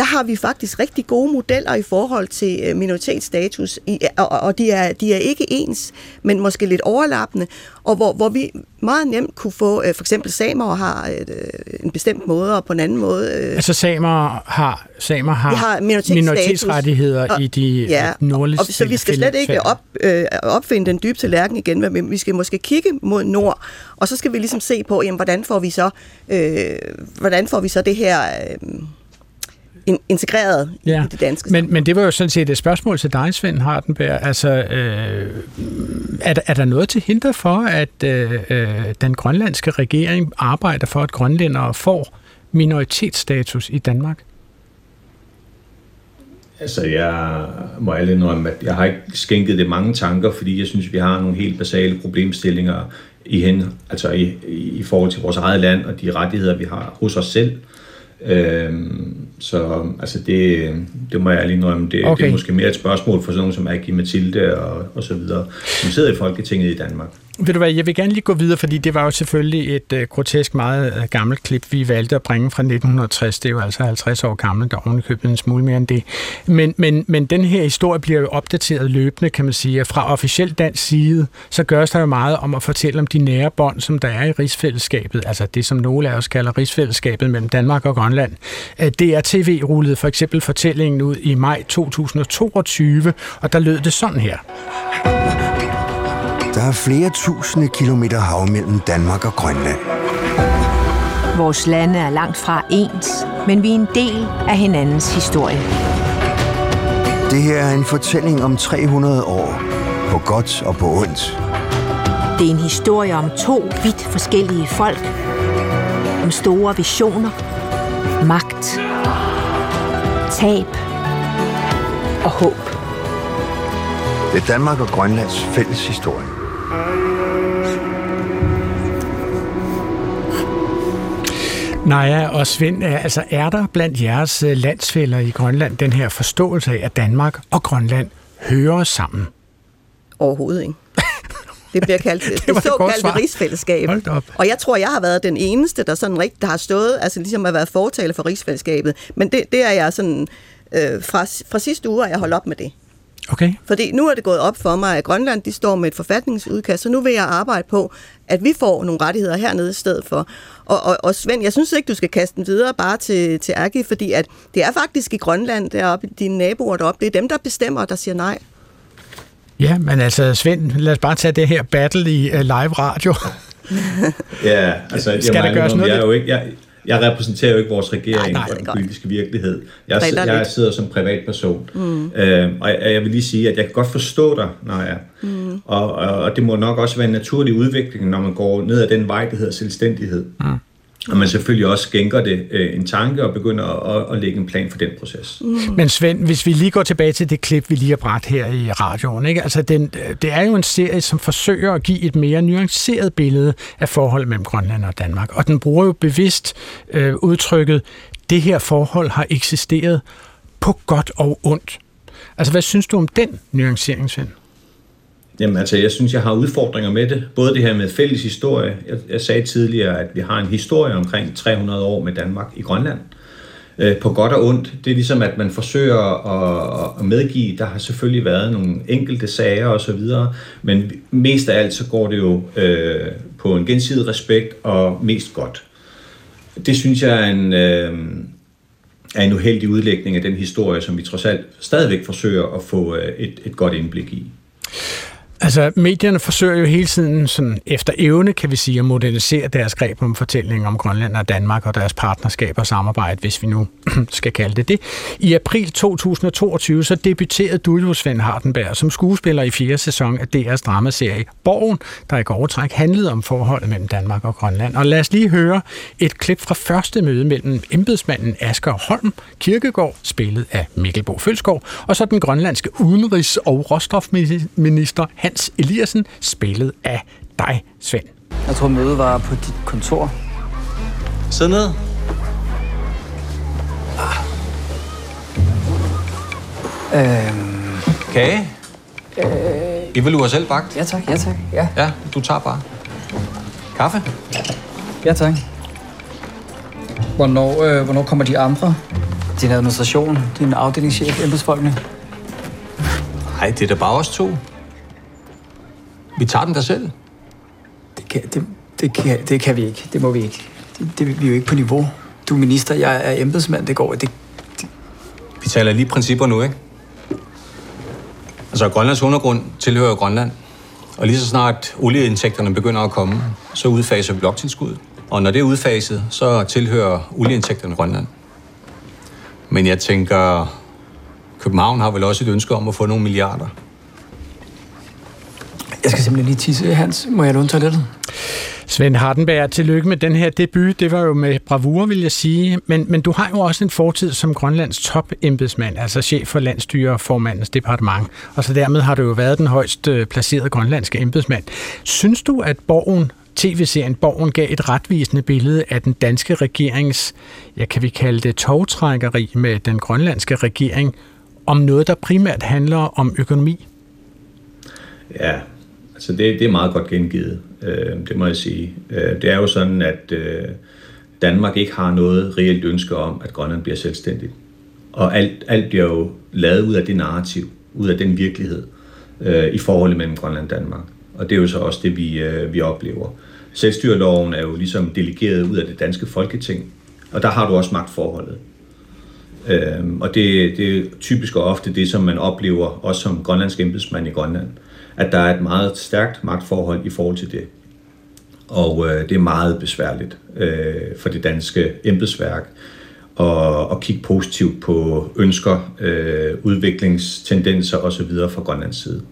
der har vi faktisk rigtig gode modeller i forhold til øh, minoritetsstatus, og de er, de er ikke ens, men måske lidt overlappende, og hvor, hvor vi meget nemt kunne få, øh, for eksempel samer har et, øh, en bestemt måde, og på en anden måde... Altså samer har, samer har, har minoritetsrettigheder og, i de ja, nordligste... Og, og så vi skal slet ikke op, øh, opfinde den dybe tallerken igen, men vi skal måske kigge mod nord, og så skal vi ligesom se på, jamen, hvordan får vi så, øh, hvordan får vi så det her... Øh, integreret ja. i det danske men, men det var jo sådan set et spørgsmål til dig, Svend Hardenberg. Altså, øh, er, der, er der noget til hinder for, at øh, øh, den grønlandske regering arbejder for, at grønlændere får minoritetsstatus i Danmark? Altså, jeg må alle indrømme, at jeg har ikke skænket det mange tanker, fordi jeg synes, vi har nogle helt basale problemstillinger i, hen, altså i, i forhold til vores eget land og de rettigheder, vi har hos os selv. Øhm, så altså det, det må jeg lige indrømme, det, okay. det er måske mere et spørgsmål for sådan nogen som Agi Mathilde og, og så videre, som sidder i Folketinget i Danmark. Ved du hvad, jeg vil gerne lige gå videre, fordi det var jo selvfølgelig et øh, grotesk meget øh, gammelt klip, vi valgte at bringe fra 1960. Det er jo altså 50 år gammelt, der ovenikøbet en smule mere end det. Men, men, men den her historie bliver jo opdateret løbende, kan man sige. Fra officielt dansk side, så gøres der jo meget om at fortælle om de nære bånd, som der er i rigsfællesskabet. Altså det, som nogle af os kalder rigsfællesskabet mellem Danmark og Grønland. Øh, DRTV TV rullede for eksempel fortællingen ud i maj 2022, og der lød det sådan her. Der er flere tusinde kilometer hav mellem Danmark og Grønland. Vores lande er langt fra ens, men vi er en del af hinandens historie. Det her er en fortælling om 300 år, på godt og på ondt. Det er en historie om to vidt forskellige folk, om store visioner, magt, tab og håb. Det er Danmark og Grønlands fælles historie. Naja og Svend, altså er der blandt jeres øh, landsfælder i Grønland den her forståelse af, at Danmark og Grønland hører sammen? Overhovedet ikke. Det bliver kaldt det, det, såkaldte rigsfællesskab. Og jeg tror, jeg har været den eneste, der sådan rigtig der har stået, altså ligesom har været fortaler for rigsfællesskabet. Men det, det er jeg sådan, øh, fra, fra sidste uge har jeg holdt op med det. Okay. Fordi nu er det gået op for mig, at Grønland de står med et forfatningsudkast, så nu vil jeg arbejde på, at vi får nogle rettigheder hernede i stedet for. Og, og, og Svend, jeg synes ikke, du skal kaste den videre bare til, til Agi, fordi at det er faktisk i Grønland deroppe, dine naboer deroppe, det er dem, der bestemmer, der siger nej. Ja, men altså Svend, lad os bare tage det her battle i uh, live radio. ja, altså, Skal jeg, der gøres noget? Jeg, er jo ikke, jeg, jeg repræsenterer jo ikke vores regering nej, nej, og den politiske virkelighed. Jeg, jeg, jeg sidder som privatperson. Mm. Øh, og jeg, jeg vil lige sige, at jeg kan godt forstå dig, når jeg mm. og, og, og det må nok også være en naturlig udvikling, når man går ned ad den vej, der hedder selvstændighed. Mm. Og man selvfølgelig også skænker det øh, en tanke og begynder at, at lægge en plan for den proces. Mm. Men Svend, hvis vi lige går tilbage til det klip, vi lige har bragt her i radioen. Ikke? Altså den, det er jo en serie, som forsøger at give et mere nuanceret billede af forholdet mellem Grønland og Danmark. Og den bruger jo bevidst øh, udtrykket, det her forhold har eksisteret på godt og ondt. Altså hvad synes du om den nuancering, Svend? Jamen altså, jeg synes, jeg har udfordringer med det. Både det her med fælles historie. Jeg, jeg sagde tidligere, at vi har en historie omkring 300 år med Danmark i Grønland. Øh, på godt og ondt. Det er ligesom, at man forsøger at, at medgive, der har selvfølgelig været nogle enkelte sager osv., men mest af alt så går det jo øh, på en gensidig respekt og mest godt. Det synes jeg er en, øh, er en uheldig udlægning af den historie, som vi trods alt stadigvæk forsøger at få øh, et, et godt indblik i. Altså, medierne forsøger jo hele tiden sådan, efter evne, kan vi sige, at modernisere deres greb om fortællingen om Grønland og Danmark og deres partnerskab og samarbejde, hvis vi nu skal kalde det det. I april 2022 så debuterede du jo Svend Hardenberg som skuespiller i fjerde sæson af DR's dramaserie Borgen, der i går træk handlede om forholdet mellem Danmark og Grønland. Og lad os lige høre et klip fra første møde mellem embedsmanden Asger Holm Kirkegaard, spillet af Mikkel Bo Følsgaard, og så den grønlandske udenrigs- og råstofminister Hans Eliassen, spillet af dig, Svend. Jeg tror, mødet var på dit kontor. Sid ned. Øhm, Kage? øh, I vil du selv bagt? ja tak, ja tak. Ja, Ja, du tager bare. Kaffe? ja tak. Hvornår, øh, hvornår kommer de andre? Din administration, din afdelingschef, embedsfolkene. Nej, det er da bare os to. Vi tager den der selv. Det kan, det, det, kan, det kan vi ikke. Det må vi ikke. Det, det, vi er jo ikke på niveau. Du er minister, jeg er embedsmand. Det går. Det, Vi taler lige principper nu, ikke? Altså, Grønlands undergrund tilhører Grønland. Og lige så snart olieindtægterne begynder at komme, så udfaser vi bloktilskuddet. Og når det er udfaset, så tilhører olieindtægterne Grønland. Men jeg tænker, København har vel også et ønske om at få nogle milliarder. Jeg skal simpelthen lige tisse. Hans, må jeg låne toilettet? Svend Hardenberg, tillykke med den her debut. Det var jo med bravur, vil jeg sige. Men, men du har jo også en fortid som Grønlands topembedsmand, altså chef for landstyreformandens departement. Og så dermed har du jo været den højst øh, placerede grønlandske embedsmand. Synes du, at Borgen, tv-serien Borgen, gav et retvisende billede af den danske regerings, ja, kan vi kalde det togtrækkeri med den grønlandske regering, om noget, der primært handler om økonomi? Ja, altså det, det er meget godt gengivet, øh, det må jeg sige. Øh, det er jo sådan, at øh, Danmark ikke har noget reelt ønske om, at Grønland bliver selvstændigt. Og alt, alt bliver jo lavet ud af det narrativ, ud af den virkelighed øh, i forholdet mellem Grønland og Danmark. Og det er jo så også det, vi, øh, vi oplever. Selvstyreloven er jo ligesom delegeret ud af det danske folketing, og der har du også magtforholdet. Øh, og det, det er typisk og ofte det, som man oplever, også som grønlandsk embedsmand i Grønland, at der er et meget stærkt magtforhold i forhold til det. Og øh, det er meget besværligt øh, for det danske embedsværk at, at kigge positivt på ønsker, øh, udviklingstendenser osv. fra Grønlands side.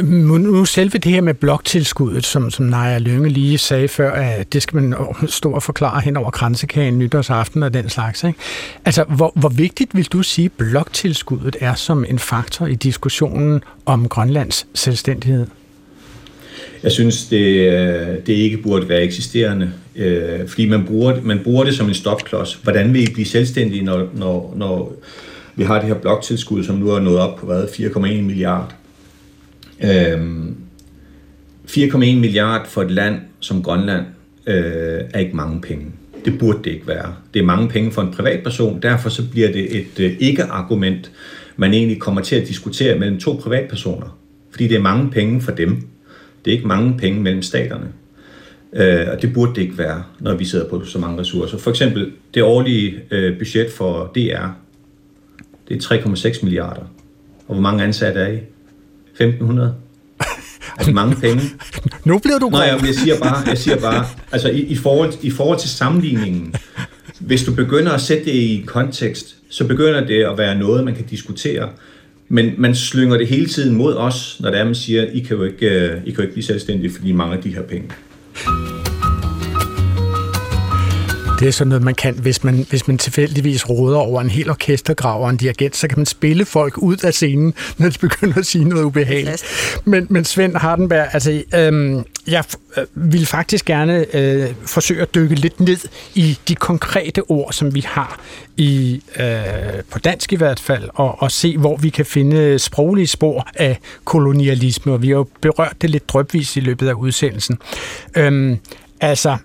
Nu selve det her med bloktilskuddet, som, som Naja Lønge lige sagde før, at det skal man stå og forklare hen over kransekagen nytårsaften og den slags. Ikke? Altså, hvor, hvor vigtigt vil du sige, bloktilskuddet er som en faktor i diskussionen om Grønlands selvstændighed? Jeg synes, det, det ikke burde være eksisterende, øh, fordi man bruger, man bruger det som en stopklods. Hvordan vil I blive selvstændige, når, når, når vi har det her bloktilskud, som nu er nået op på hvad, 4,1 milliarder? Øhm, 4,1 milliard for et land som Grønland øh, er ikke mange penge. Det burde det ikke være. Det er mange penge for en privatperson, derfor så bliver det et øh, ikke-argument, man egentlig kommer til at diskutere mellem to privatpersoner. Fordi det er mange penge for dem. Det er ikke mange penge mellem staterne. Øh, og det burde det ikke være, når vi sidder på så mange ressourcer. For eksempel det årlige øh, budget for DR, det er 3,6 milliarder. Og hvor mange ansatte er I? 1500? Altså mange penge. Nu bliver du Nå, jeg, siger bare, jeg siger bare altså i, i, forhold, i forhold til sammenligningen, hvis du begynder at sætte det i kontekst, så begynder det at være noget, man kan diskutere. Men man slynger det hele tiden mod os, når det er, man siger, I kan jo ikke, øh, I kan jo ikke blive selvstændige, fordi I mangler de her penge. Det er sådan noget, man kan, hvis man, hvis man tilfældigvis råder over en hel orkestergrav og en dirigent, så kan man spille folk ud af scenen, når de begynder at sige noget ubehageligt. Men, men Svend Hardenberg, altså, øhm, jeg øh, vil faktisk gerne øh, forsøge at dykke lidt ned i de konkrete ord, som vi har i øh, på dansk i hvert fald, og, og se, hvor vi kan finde sproglige spor af kolonialisme, og vi har jo berørt det lidt drøbvis i løbet af udsendelsen. Øhm, altså,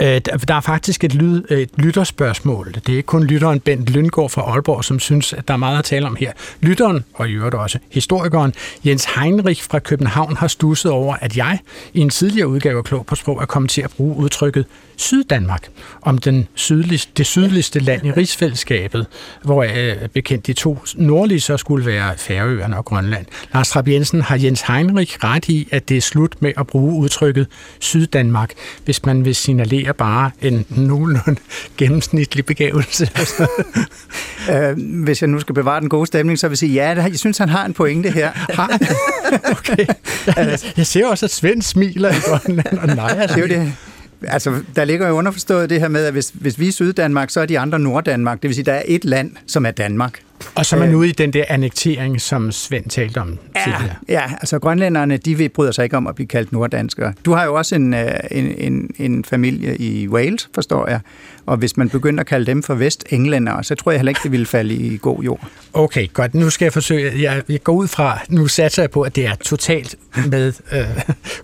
Øh, der er faktisk et, lyd, øh, et lytterspørgsmål. Det er ikke kun lytteren Bent Lyngård fra Aalborg, som synes, at der er meget at tale om her. Lytteren, og i øvrigt også historikeren, Jens Heinrich fra København har stusset over, at jeg i en tidligere udgave af Klog på Sprog er kommet til at bruge udtrykket Syddanmark om den sydligste, det sydligste land i rigsfællesskabet, hvor jeg øh, bekendt de to nordlige så skulle være Færøerne og Grønland. Lars Trapp Jensen har Jens Heinrich ret i, at det er slut med at bruge udtrykket Syddanmark, hvis man vil signalere bare en nogenlunde gennemsnitlig begævelse. øh, hvis jeg nu skal bevare den gode stemning, så vil jeg sige, ja, jeg synes, han har en pointe her. Har Okay. Jeg, jeg ser også, at Svend smiler i Grønland, og nej, altså, det er jo det. Altså, der ligger jo underforstået det her med, at hvis, hvis vi er Syddanmark, så er de andre Norddanmark. Det vil sige, der er et land, som er Danmark. Og så er man ude i den der annektering, som Svend talte om ja, tidligere. Ja, altså grønlænderne, de vil bryder sig ikke om at blive kaldt norddanskere. Du har jo også en, en, en, en familie i Wales, forstår jeg. Og hvis man begynder at kalde dem for vestenglændere, så tror jeg heller ikke, det vil falde i god jord. Okay, godt. Nu skal jeg forsøge. Jeg, jeg går ud fra, nu satser jeg på, at det er totalt med øh,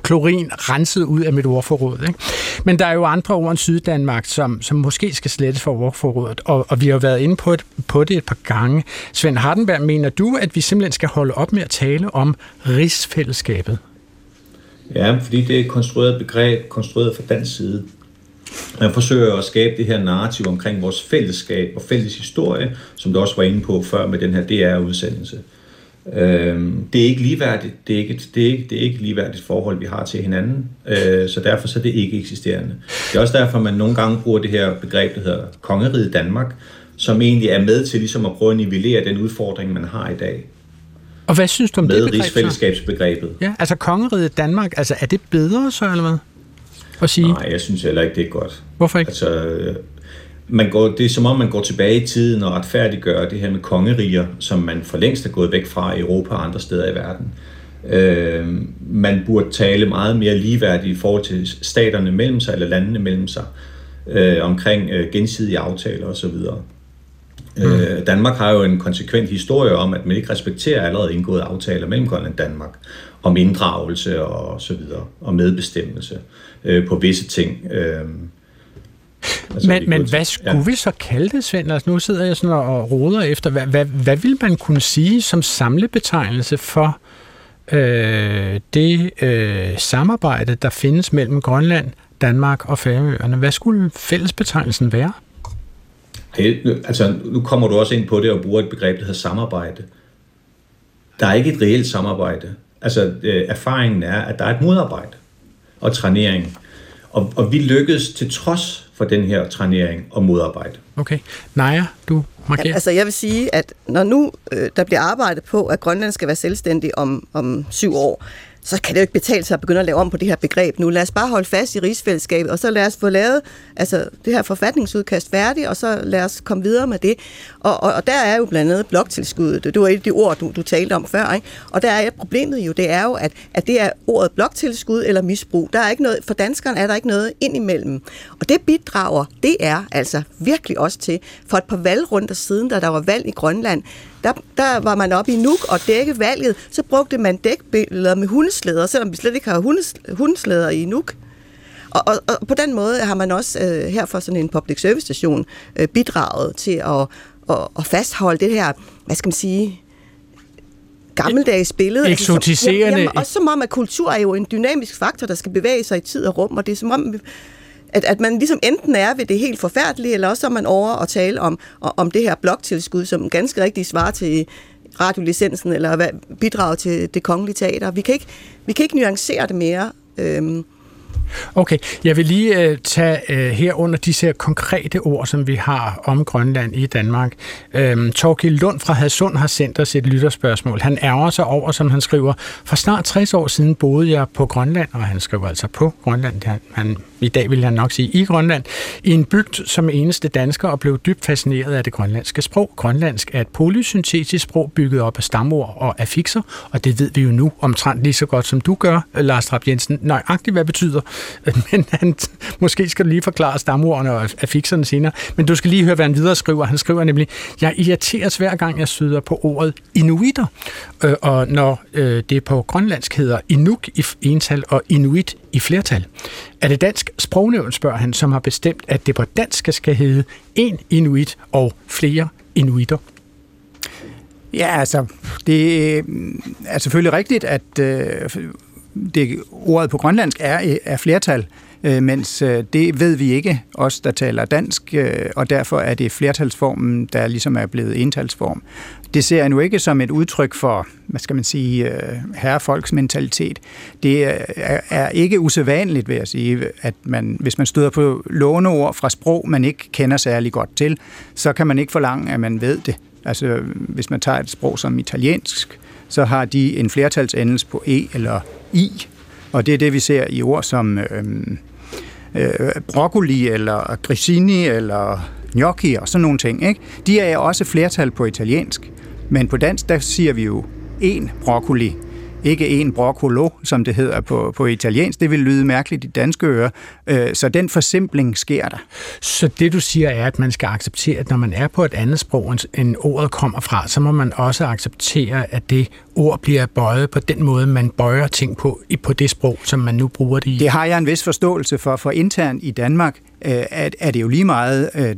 klorin renset ud af mit ordforråd. Ikke? Men der er jo andre ord end Syddanmark, som, som måske skal slettes for ordforrådet. Og, og vi har jo været inde på, et, på det et par gange. Svend Hardenberg, mener du, at vi simpelthen skal holde op med at tale om rigsfællesskabet? Ja, fordi det er et konstrueret begreb, konstrueret fra dansk side. Man forsøger at skabe det her narrativ omkring vores fællesskab og fælles historie, som du også var inde på før med den her DR-udsendelse. Øhm, det er ikke ligeværdigt, det er ikke, det er ikke, det er ikke ligeværdigt forhold, vi har til hinanden, øh, så derfor så er det ikke eksisterende. Det er også derfor, man nogle gange bruger det her begreb, der hedder Kongeriget Danmark, som egentlig er med til ligesom at prøve at nivellere den udfordring, man har i dag. Og hvad synes du om med det begreb? rigsfællesskabsbegrebet. Ja, altså kongeriget Danmark, altså er det bedre så, eller hvad? At sige? Nej, jeg synes heller ikke, det er godt. Hvorfor ikke? Altså, man går, det er som om, man går tilbage i tiden og retfærdiggør det her med kongeriger, som man for længst er gået væk fra i Europa og andre steder i verden. Øh, man burde tale meget mere ligeværdigt i forhold til staterne mellem sig, eller landene mellem sig, øh, omkring øh, gensidige aftaler osv. Mm. Øh, Danmark har jo en konsekvent historie om, at man ikke respekterer allerede indgåede aftaler mellem Grønland og Danmark, om inddragelse og så videre, og medbestemmelse øh, på visse ting. Øh, Altså, men men hvad skulle ja. vi så kalde det, Svend? Altså, nu sidder jeg sådan og roder efter, hvad, hvad, hvad vil man kunne sige som samlebetegnelse for øh, det øh, samarbejde, der findes mellem Grønland, Danmark og Færøerne? Hvad skulle fællesbetegnelsen være? Hey, altså, nu kommer du også ind på det og bruger et begreb, der hedder samarbejde. Der er ikke et reelt samarbejde. Altså, øh, erfaringen er, at der er et modarbejde og trænering. Og, og vi lykkedes til trods for den her trænering og modarbejde. Okay. Naja, du markerer. Ja, altså jeg vil sige, at når nu øh, der bliver arbejdet på, at Grønland skal være selvstændig om, om syv år, så kan det jo ikke betale sig at begynde at lave om på det her begreb nu. Lad os bare holde fast i rigsfællesskabet, og så lad os få lavet altså, det her forfatningsudkast færdigt, og så lad os komme videre med det. Og, og, og der er jo blandt andet bloktilskuddet. Det var et af de ord, du, du talte om før. Ikke? Og der er problemet jo, det er jo, at, at det er ordet bloktilskud eller misbrug. Der er ikke noget, for danskerne er der ikke noget indimellem. Og det bidrager, det er altså virkelig også til, for et par valgrunder siden, da der var valg i Grønland, der, der var man oppe i Nuuk og dække valget, så brugte man dækbilleder med hundeslæder, selvom vi slet ikke har hundes, hundeslæder i Nuuk. Og, og, og på den måde har man også øh, her for sådan en public service station øh, bidraget til at, at, at fastholde det her, hvad skal man sige, gammeldags billede. Eksotiserende. Altså, jamen, også som om, at kultur er jo en dynamisk faktor, der skal bevæge sig i tid og rum, og det er som om, at, at man ligesom enten er ved det helt forfærdelige, eller også er man over at tale om, om det her bloktilskud, som ganske rigtigt svarer til radiolicensen, eller bidrag til det kongelige teater. Vi kan ikke, vi kan ikke nuancere det mere. Øhm, Okay, jeg vil lige øh, tage øh, her under disse her konkrete ord, som vi har om Grønland i Danmark. Øhm, Torgild Lund fra Hadsund har sendt os et lytterspørgsmål. Han ærger sig over, som han skriver, for snart 60 år siden boede jeg på Grønland, og han skriver altså på Grønland, han, han, i dag vil han nok sige i Grønland, i en bygd som eneste dansker og blev dybt fascineret af det grønlandske sprog. Grønlandsk er et polysyntetisk sprog bygget op af stamord og affixer, og det ved vi jo nu omtrent lige så godt som du gør, Lars Trapp Jensen, nøjagtigt hvad betyder men han, måske skal du lige forklare stamordene og affixerne senere. Men du skal lige høre, hvad han videre skriver. Han skriver nemlig, jeg irriteres hver gang, jeg syder på ordet inuiter. Øh, og når øh, det på grønlandsk hedder inuk i ental og inuit i flertal. Er det dansk sprognævn, spørger han, som har bestemt, at det på dansk skal hedde en inuit og flere inuiter? Ja, altså, det øh, er selvfølgelig rigtigt, at øh, det, ordet på grønlandsk er, øh, er flertal, øh, mens øh, det ved vi ikke, os der taler dansk, øh, og derfor er det flertalsformen, der ligesom er blevet entalsform. Det ser jeg nu ikke som et udtryk for, hvad skal man sige, øh, herrefolks mentalitet. Det er, er ikke usædvanligt, vil jeg sige, at man, hvis man støder på låneord fra sprog, man ikke kender særlig godt til, så kan man ikke forlange, at man ved det. Altså, hvis man tager et sprog som italiensk, så har de en flertalsendelse på e eller i, og det er det, vi ser i ord som øh, øh, broccoli, eller grissini, eller gnocchi og sådan nogle ting. Ikke? De er også flertal på italiensk, men på dansk, der siger vi jo en broccoli, ikke en broccolo, som det hedder på, på italiensk. Det vil lyde mærkeligt i danske ører. Øh, så den forsimpling sker der. Så det du siger er, at man skal acceptere, at når man er på et andet sprog, end ordet kommer fra, så må man også acceptere, at det ord bliver bøjet på den måde, man bøjer ting på, på det sprog, som man nu bruger det i. Det har jeg en vis forståelse for, for internt i Danmark øh, at er det jo lige meget, øh,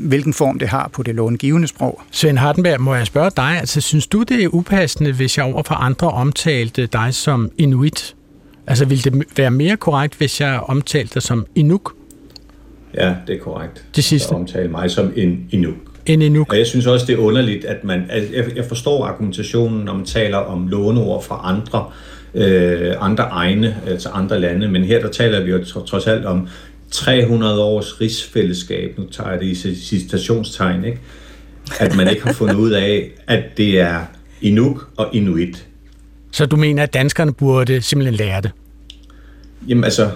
hvilken form det har på det långivende sprog. Svend Hardenberg, må jeg spørge dig, altså synes du, det er upassende, hvis jeg over for andre omtalte dig som inuit? Altså ville det være mere korrekt, hvis jeg omtalte dig som inuk? Ja, det er korrekt. Det sidste? At omtale mig som en inuk. En inuk. Og jeg synes også, det er underligt, at man... Altså, jeg forstår argumentationen, når man taler om låneord fra andre, øh, andre egne, altså andre lande, men her der taler vi jo trods alt om 300 års rigsfællesskab, nu tager jeg det i citationstegn, ikke? at man ikke har fundet ud af, at det er Inuk og Inuit. Så du mener, at danskerne burde simpelthen lære det? Jamen altså,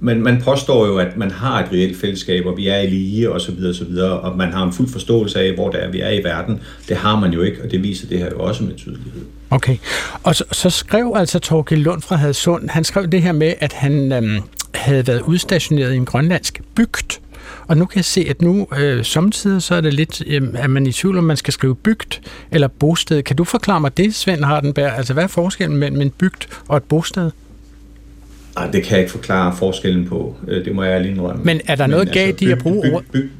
man, man påstår jo, at man har et reelt fællesskab, og vi er i lige, og så videre, og så videre, og man har en fuld forståelse af, hvor det er, vi er i verden. Det har man jo ikke, og det viser det her jo også med tydelighed. Okay, og så, så skrev altså Torgild Lund fra Hadsund, han skrev det her med, at han øhm, havde været udstationeret i en grønlandsk bygd, og nu kan jeg se, at nu øh, samtidig så er det lidt, øh, at man i tvivl om, man skal skrive bygd eller bosted. Kan du forklare mig det, Svend Hardenberg? Altså, hvad er forskellen mellem en bygd og et bosted? Nej, det kan jeg ikke forklare forskellen på. Øh, det må jeg lige indrømme. Men er der noget altså, galt i at bruge byg, byg, byg,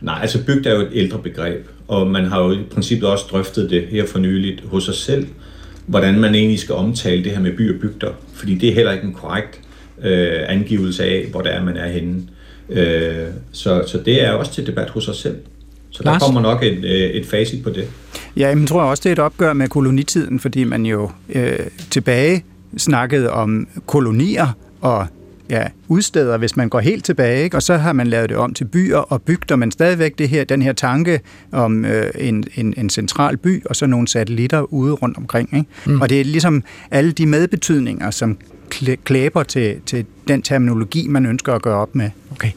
Nej, altså bygd er jo et ældre begreb, og man har jo i princippet også drøftet det her for nyligt hos sig selv, hvordan man egentlig skal omtale det her med by og bygder, fordi det er heller ikke en korrekt øh, angivelse af, hvor det er, man er henne. Øh, så, så det er også til debat hos os selv. Så Lars? der kommer nok et, øh, et facit på det. Ja, jeg tror også, det er et opgør med kolonitiden, fordi man jo øh, tilbage snakkede om kolonier og ja, udsteder, hvis man går helt tilbage, ikke? og så har man lavet det om til byer og bygder, men stadigvæk det her, den her tanke om øh, en, en, en central by, og så nogle satellitter ude rundt omkring. Ikke? Mm. Og det er ligesom alle de medbetydninger, som klæber til, til den terminologi, man ønsker at gøre op med. Okay.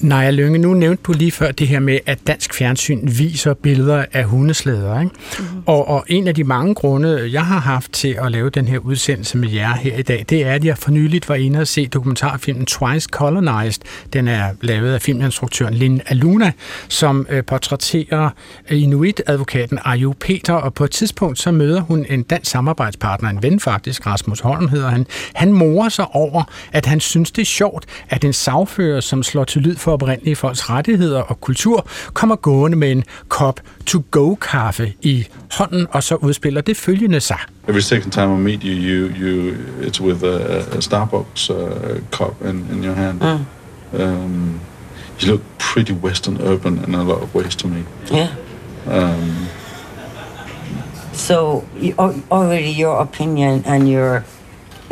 Naja Lønge, nu nævnte du lige før det her med, at dansk fjernsyn viser billeder af hundeslæder. Ikke? Mm-hmm. Og, og en af de mange grunde, jeg har haft til at lave den her udsendelse med jer her i dag, det er, at jeg for nyligt var inde og se dokumentarfilmen Twice Colonized. Den er lavet af filminstruktøren Lin Aluna, som øh, portrætterer Inuit-advokaten Ayu Peter, og på et tidspunkt så møder hun en dansk samarbejdspartner, en ven faktisk, Rasmus Holm hedder han. Han morer sig over, at han synes, det er sjovt, at en sagfører, som slår til lyd for oprindelige folks rettigheder og kultur, kommer gående med en kop to-go-kaffe i hånden, og så udspiller det følgende sig. Every second time I meet you, you, you it's with a, a Starbucks uh, cup in, in your hand. Mm. Um, you look pretty Western urban in a lot of ways to me. Yeah. Um, so already your opinion and your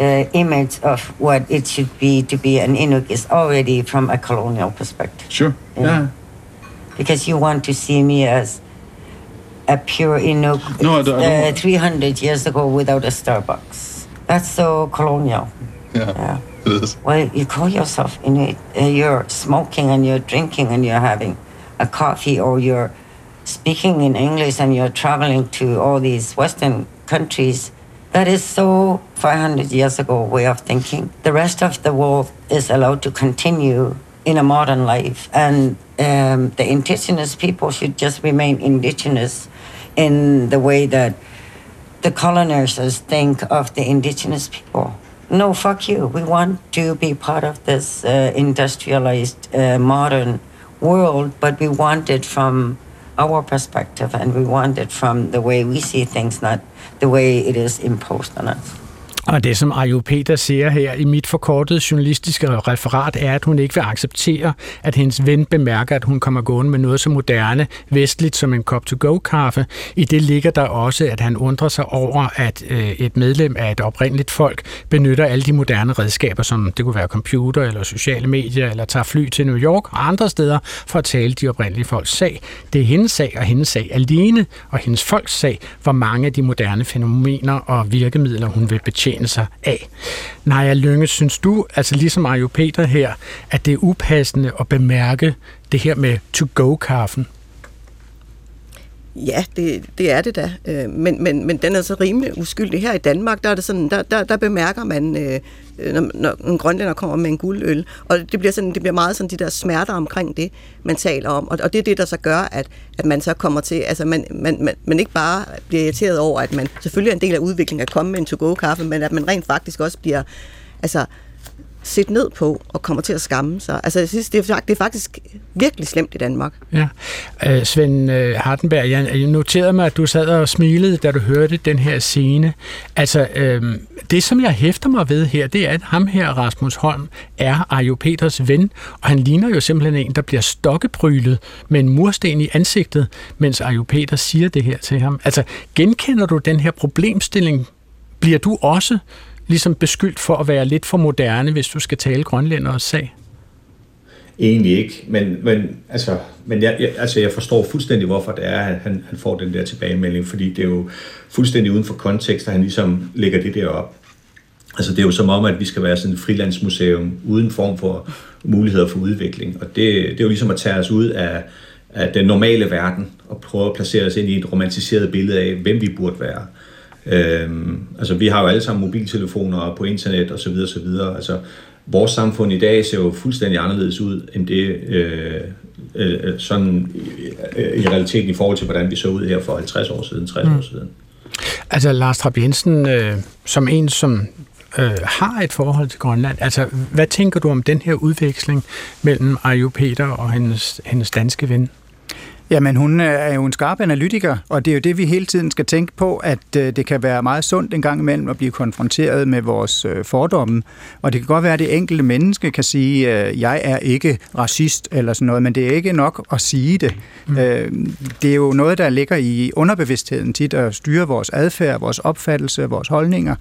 uh, image of what it should be to be an Inuk is already from a colonial perspective. Sure. Yeah. yeah. Because you want to see me as a pure Inuk no, I don't, I don't. Uh, 300 years ago without a Starbucks. That's so colonial. Yeah. yeah. It is. Well, you call yourself Inuit. Uh, you're smoking and you're drinking and you're having a coffee or you're speaking in English and you're traveling to all these Western countries that is so 500 years ago way of thinking. The rest of the world is allowed to continue in a modern life, and um, the indigenous people should just remain indigenous in the way that the colonizers think of the indigenous people. No, fuck you. We want to be part of this uh, industrialized uh, modern world, but we want it from our perspective and we want it from the way we see things, not the way it is imposed on us. Og det, som Ayo Peter siger her i mit forkortede journalistiske referat, er, at hun ikke vil acceptere, at hendes ven bemærker, at hun kommer gående med noget så moderne, vestligt som en kop to go kaffe. I det ligger der også, at han undrer sig over, at øh, et medlem af et oprindeligt folk benytter alle de moderne redskaber, som det kunne være computer eller sociale medier, eller tager fly til New York og andre steder for at tale de oprindelige folks sag. Det er hendes sag og hendes sag alene, og hendes folks sag, hvor mange af de moderne fænomener og virkemidler, hun vil betjene betjene sig af. Naja Lønge, synes du, altså ligesom Mario Peter her, at det er upassende at bemærke det her med to-go-kaffen? Ja, det, det er det da. Øh, men, men, men den er så rimelig uskyldig. Her i Danmark, der, er det sådan, der, der, der bemærker man, øh, øh, når, når en grønlænder kommer med en guldøl. Og det bliver, sådan, det bliver meget sådan de der smerter omkring det, man taler om. Og, og det er det, der så gør, at, at man så kommer til, altså man, man, man, man ikke bare bliver irriteret over, at man selvfølgelig er en del af udviklingen at komme med en to-go-kaffe, men at man rent faktisk også bliver, altså set ned på og kommer til at skamme sig. Altså, jeg synes, det er, det er faktisk virkelig slemt i Danmark. Ja. Øh, Svend øh, Hardenberg, jeg noterede mig, at du sad og smilede, da du hørte den her scene. Altså, øh, det som jeg hæfter mig ved her, det er, at ham her, Rasmus Holm, er Arjo Peters ven, og han ligner jo simpelthen en, der bliver stokkeprylet med en mursten i ansigtet, mens Arjo Peter siger det her til ham. Altså, genkender du den her problemstilling? Bliver du også ligesom beskyldt for at være lidt for moderne, hvis du skal tale grønlænderes sag? Egentlig ikke, men, men, altså, men jeg, jeg, altså jeg forstår fuldstændig, hvorfor det er, at han, han får den der tilbagemelding, fordi det er jo fuldstændig uden for kontekst, at han ligesom lægger det der op. Altså det er jo som om, at vi skal være sådan et frilandsmuseum uden form for muligheder for udvikling, og det, det er jo ligesom at tage os ud af, af den normale verden og prøve at placere os ind i et romantiseret billede af, hvem vi burde være. Øhm, altså, vi har jo alle sammen mobiltelefoner på internet osv. videre. Altså, vores samfund i dag ser jo fuldstændig anderledes ud, end det øh, øh, sådan øh, i realiteten i forhold til, hvordan vi så ud her for 50 år siden, 60 mm. år siden. Altså, Lars Trapp Jensen, øh, som en, som øh, har et forhold til Grønland, altså, hvad tænker du om den her udveksling mellem Ayu Peter og hendes, hendes danske ven? Jamen, hun er jo en skarp analytiker, og det er jo det, vi hele tiden skal tænke på, at øh, det kan være meget sundt en gang imellem at blive konfronteret med vores øh, fordomme. Og det kan godt være, at det enkelte menneske kan sige, at øh, jeg er ikke racist eller sådan noget, men det er ikke nok at sige det. Mm. Det er jo noget, der ligger i underbevidstheden tit at styre vores adfærd, vores opfattelse, vores holdninger,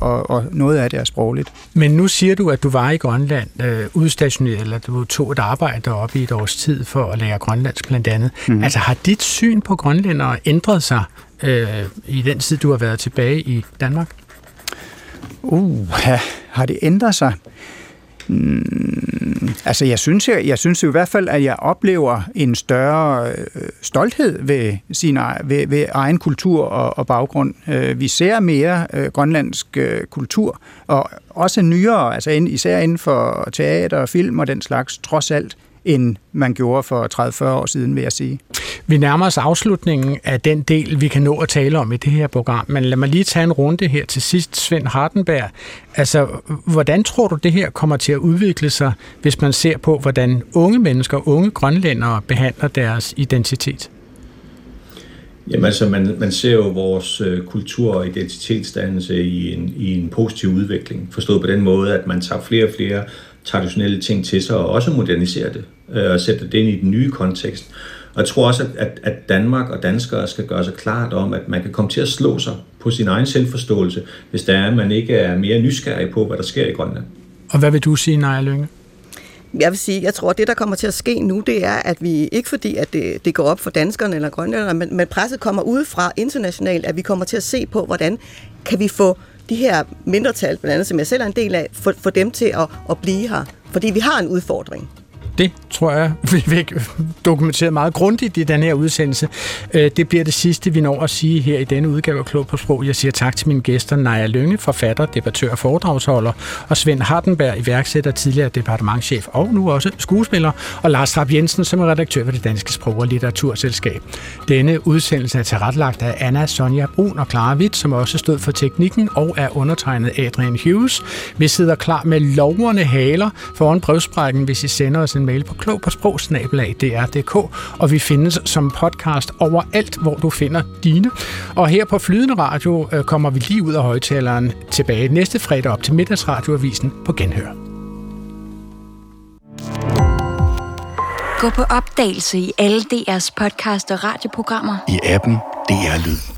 og, og noget af det er sprogligt. Men nu siger du, at du var i Grønland udstationeret, eller du tog et arbejde deroppe i et års tid for at lære grønlandsk blandt andet andet. Mm. Altså har dit syn på grønlændere ændret sig øh, i den tid, du har været tilbage i Danmark? Uh, ja. har det ændret sig? Mm, altså jeg synes, jeg, jeg synes i hvert fald, at jeg oplever en større øh, stolthed ved, sin, ved, ved egen kultur og, og baggrund. Øh, vi ser mere øh, grønlandsk øh, kultur, og også nyere, altså ind, især inden for teater og film og den slags, trods alt, end man gjorde for 30-40 år siden, vil jeg sige. Vi nærmer os afslutningen af den del, vi kan nå at tale om i det her program, men lad mig lige tage en runde her til sidst. Svend Hardenberg, altså, hvordan tror du, det her kommer til at udvikle sig, hvis man ser på, hvordan unge mennesker, unge grønlændere behandler deres identitet? Jamen altså, man, man ser jo vores øh, kultur- og identitetsdannelse i en, i en positiv udvikling. Forstået på den måde, at man tager flere og flere traditionelle ting til sig, og også modernisere det, øh, og sætte det ind i den nye kontekst. Og jeg tror også, at, at Danmark og danskere skal gøre sig klart om, at man kan komme til at slå sig på sin egen selvforståelse, hvis der er, at man ikke er mere nysgerrig på, hvad der sker i Grønland. Og hvad vil du sige, Naja Lønge? Jeg vil sige, jeg tror, at det, der kommer til at ske nu, det er, at vi ikke fordi, at det, det går op for danskerne eller grønlænderne, men, men presset kommer udefra internationalt, at vi kommer til at se på, hvordan kan vi få de her mindretal, blandt andet som jeg selv er en del af, få, få dem til at, at blive her. Fordi vi har en udfordring. Det tror jeg, vi fik dokumenteret meget grundigt i den her udsendelse. Øh, det bliver det sidste, vi når at sige her i denne udgave af Klog på Sprog. Jeg siger tak til mine gæster, Naja Lønge, forfatter, debattør og foredragsholder, og Svend Hardenberg, iværksætter, tidligere departementchef og nu også skuespiller, og Lars Trapp Jensen, som er redaktør ved det Danske Sprog- og Litteraturselskab. Denne udsendelse er tilrettelagt af Anna Sonja Brun og Clara Witt, som også stod for teknikken, og er undertegnet Adrian Hughes. Vi sidder klar med loverne haler foran brevsprækken, hvis I sender os en mail på klog på sprogsnabelag.dr.dk, og vi findes som podcast overalt, hvor du finder dine. Og her på Flydende Radio øh, kommer vi lige ud af højtaleren tilbage næste fredag op til middagsradioavisen på Genhør. Gå på opdagelse i alle DR's podcast og radioprogrammer. I appen DR Lyd.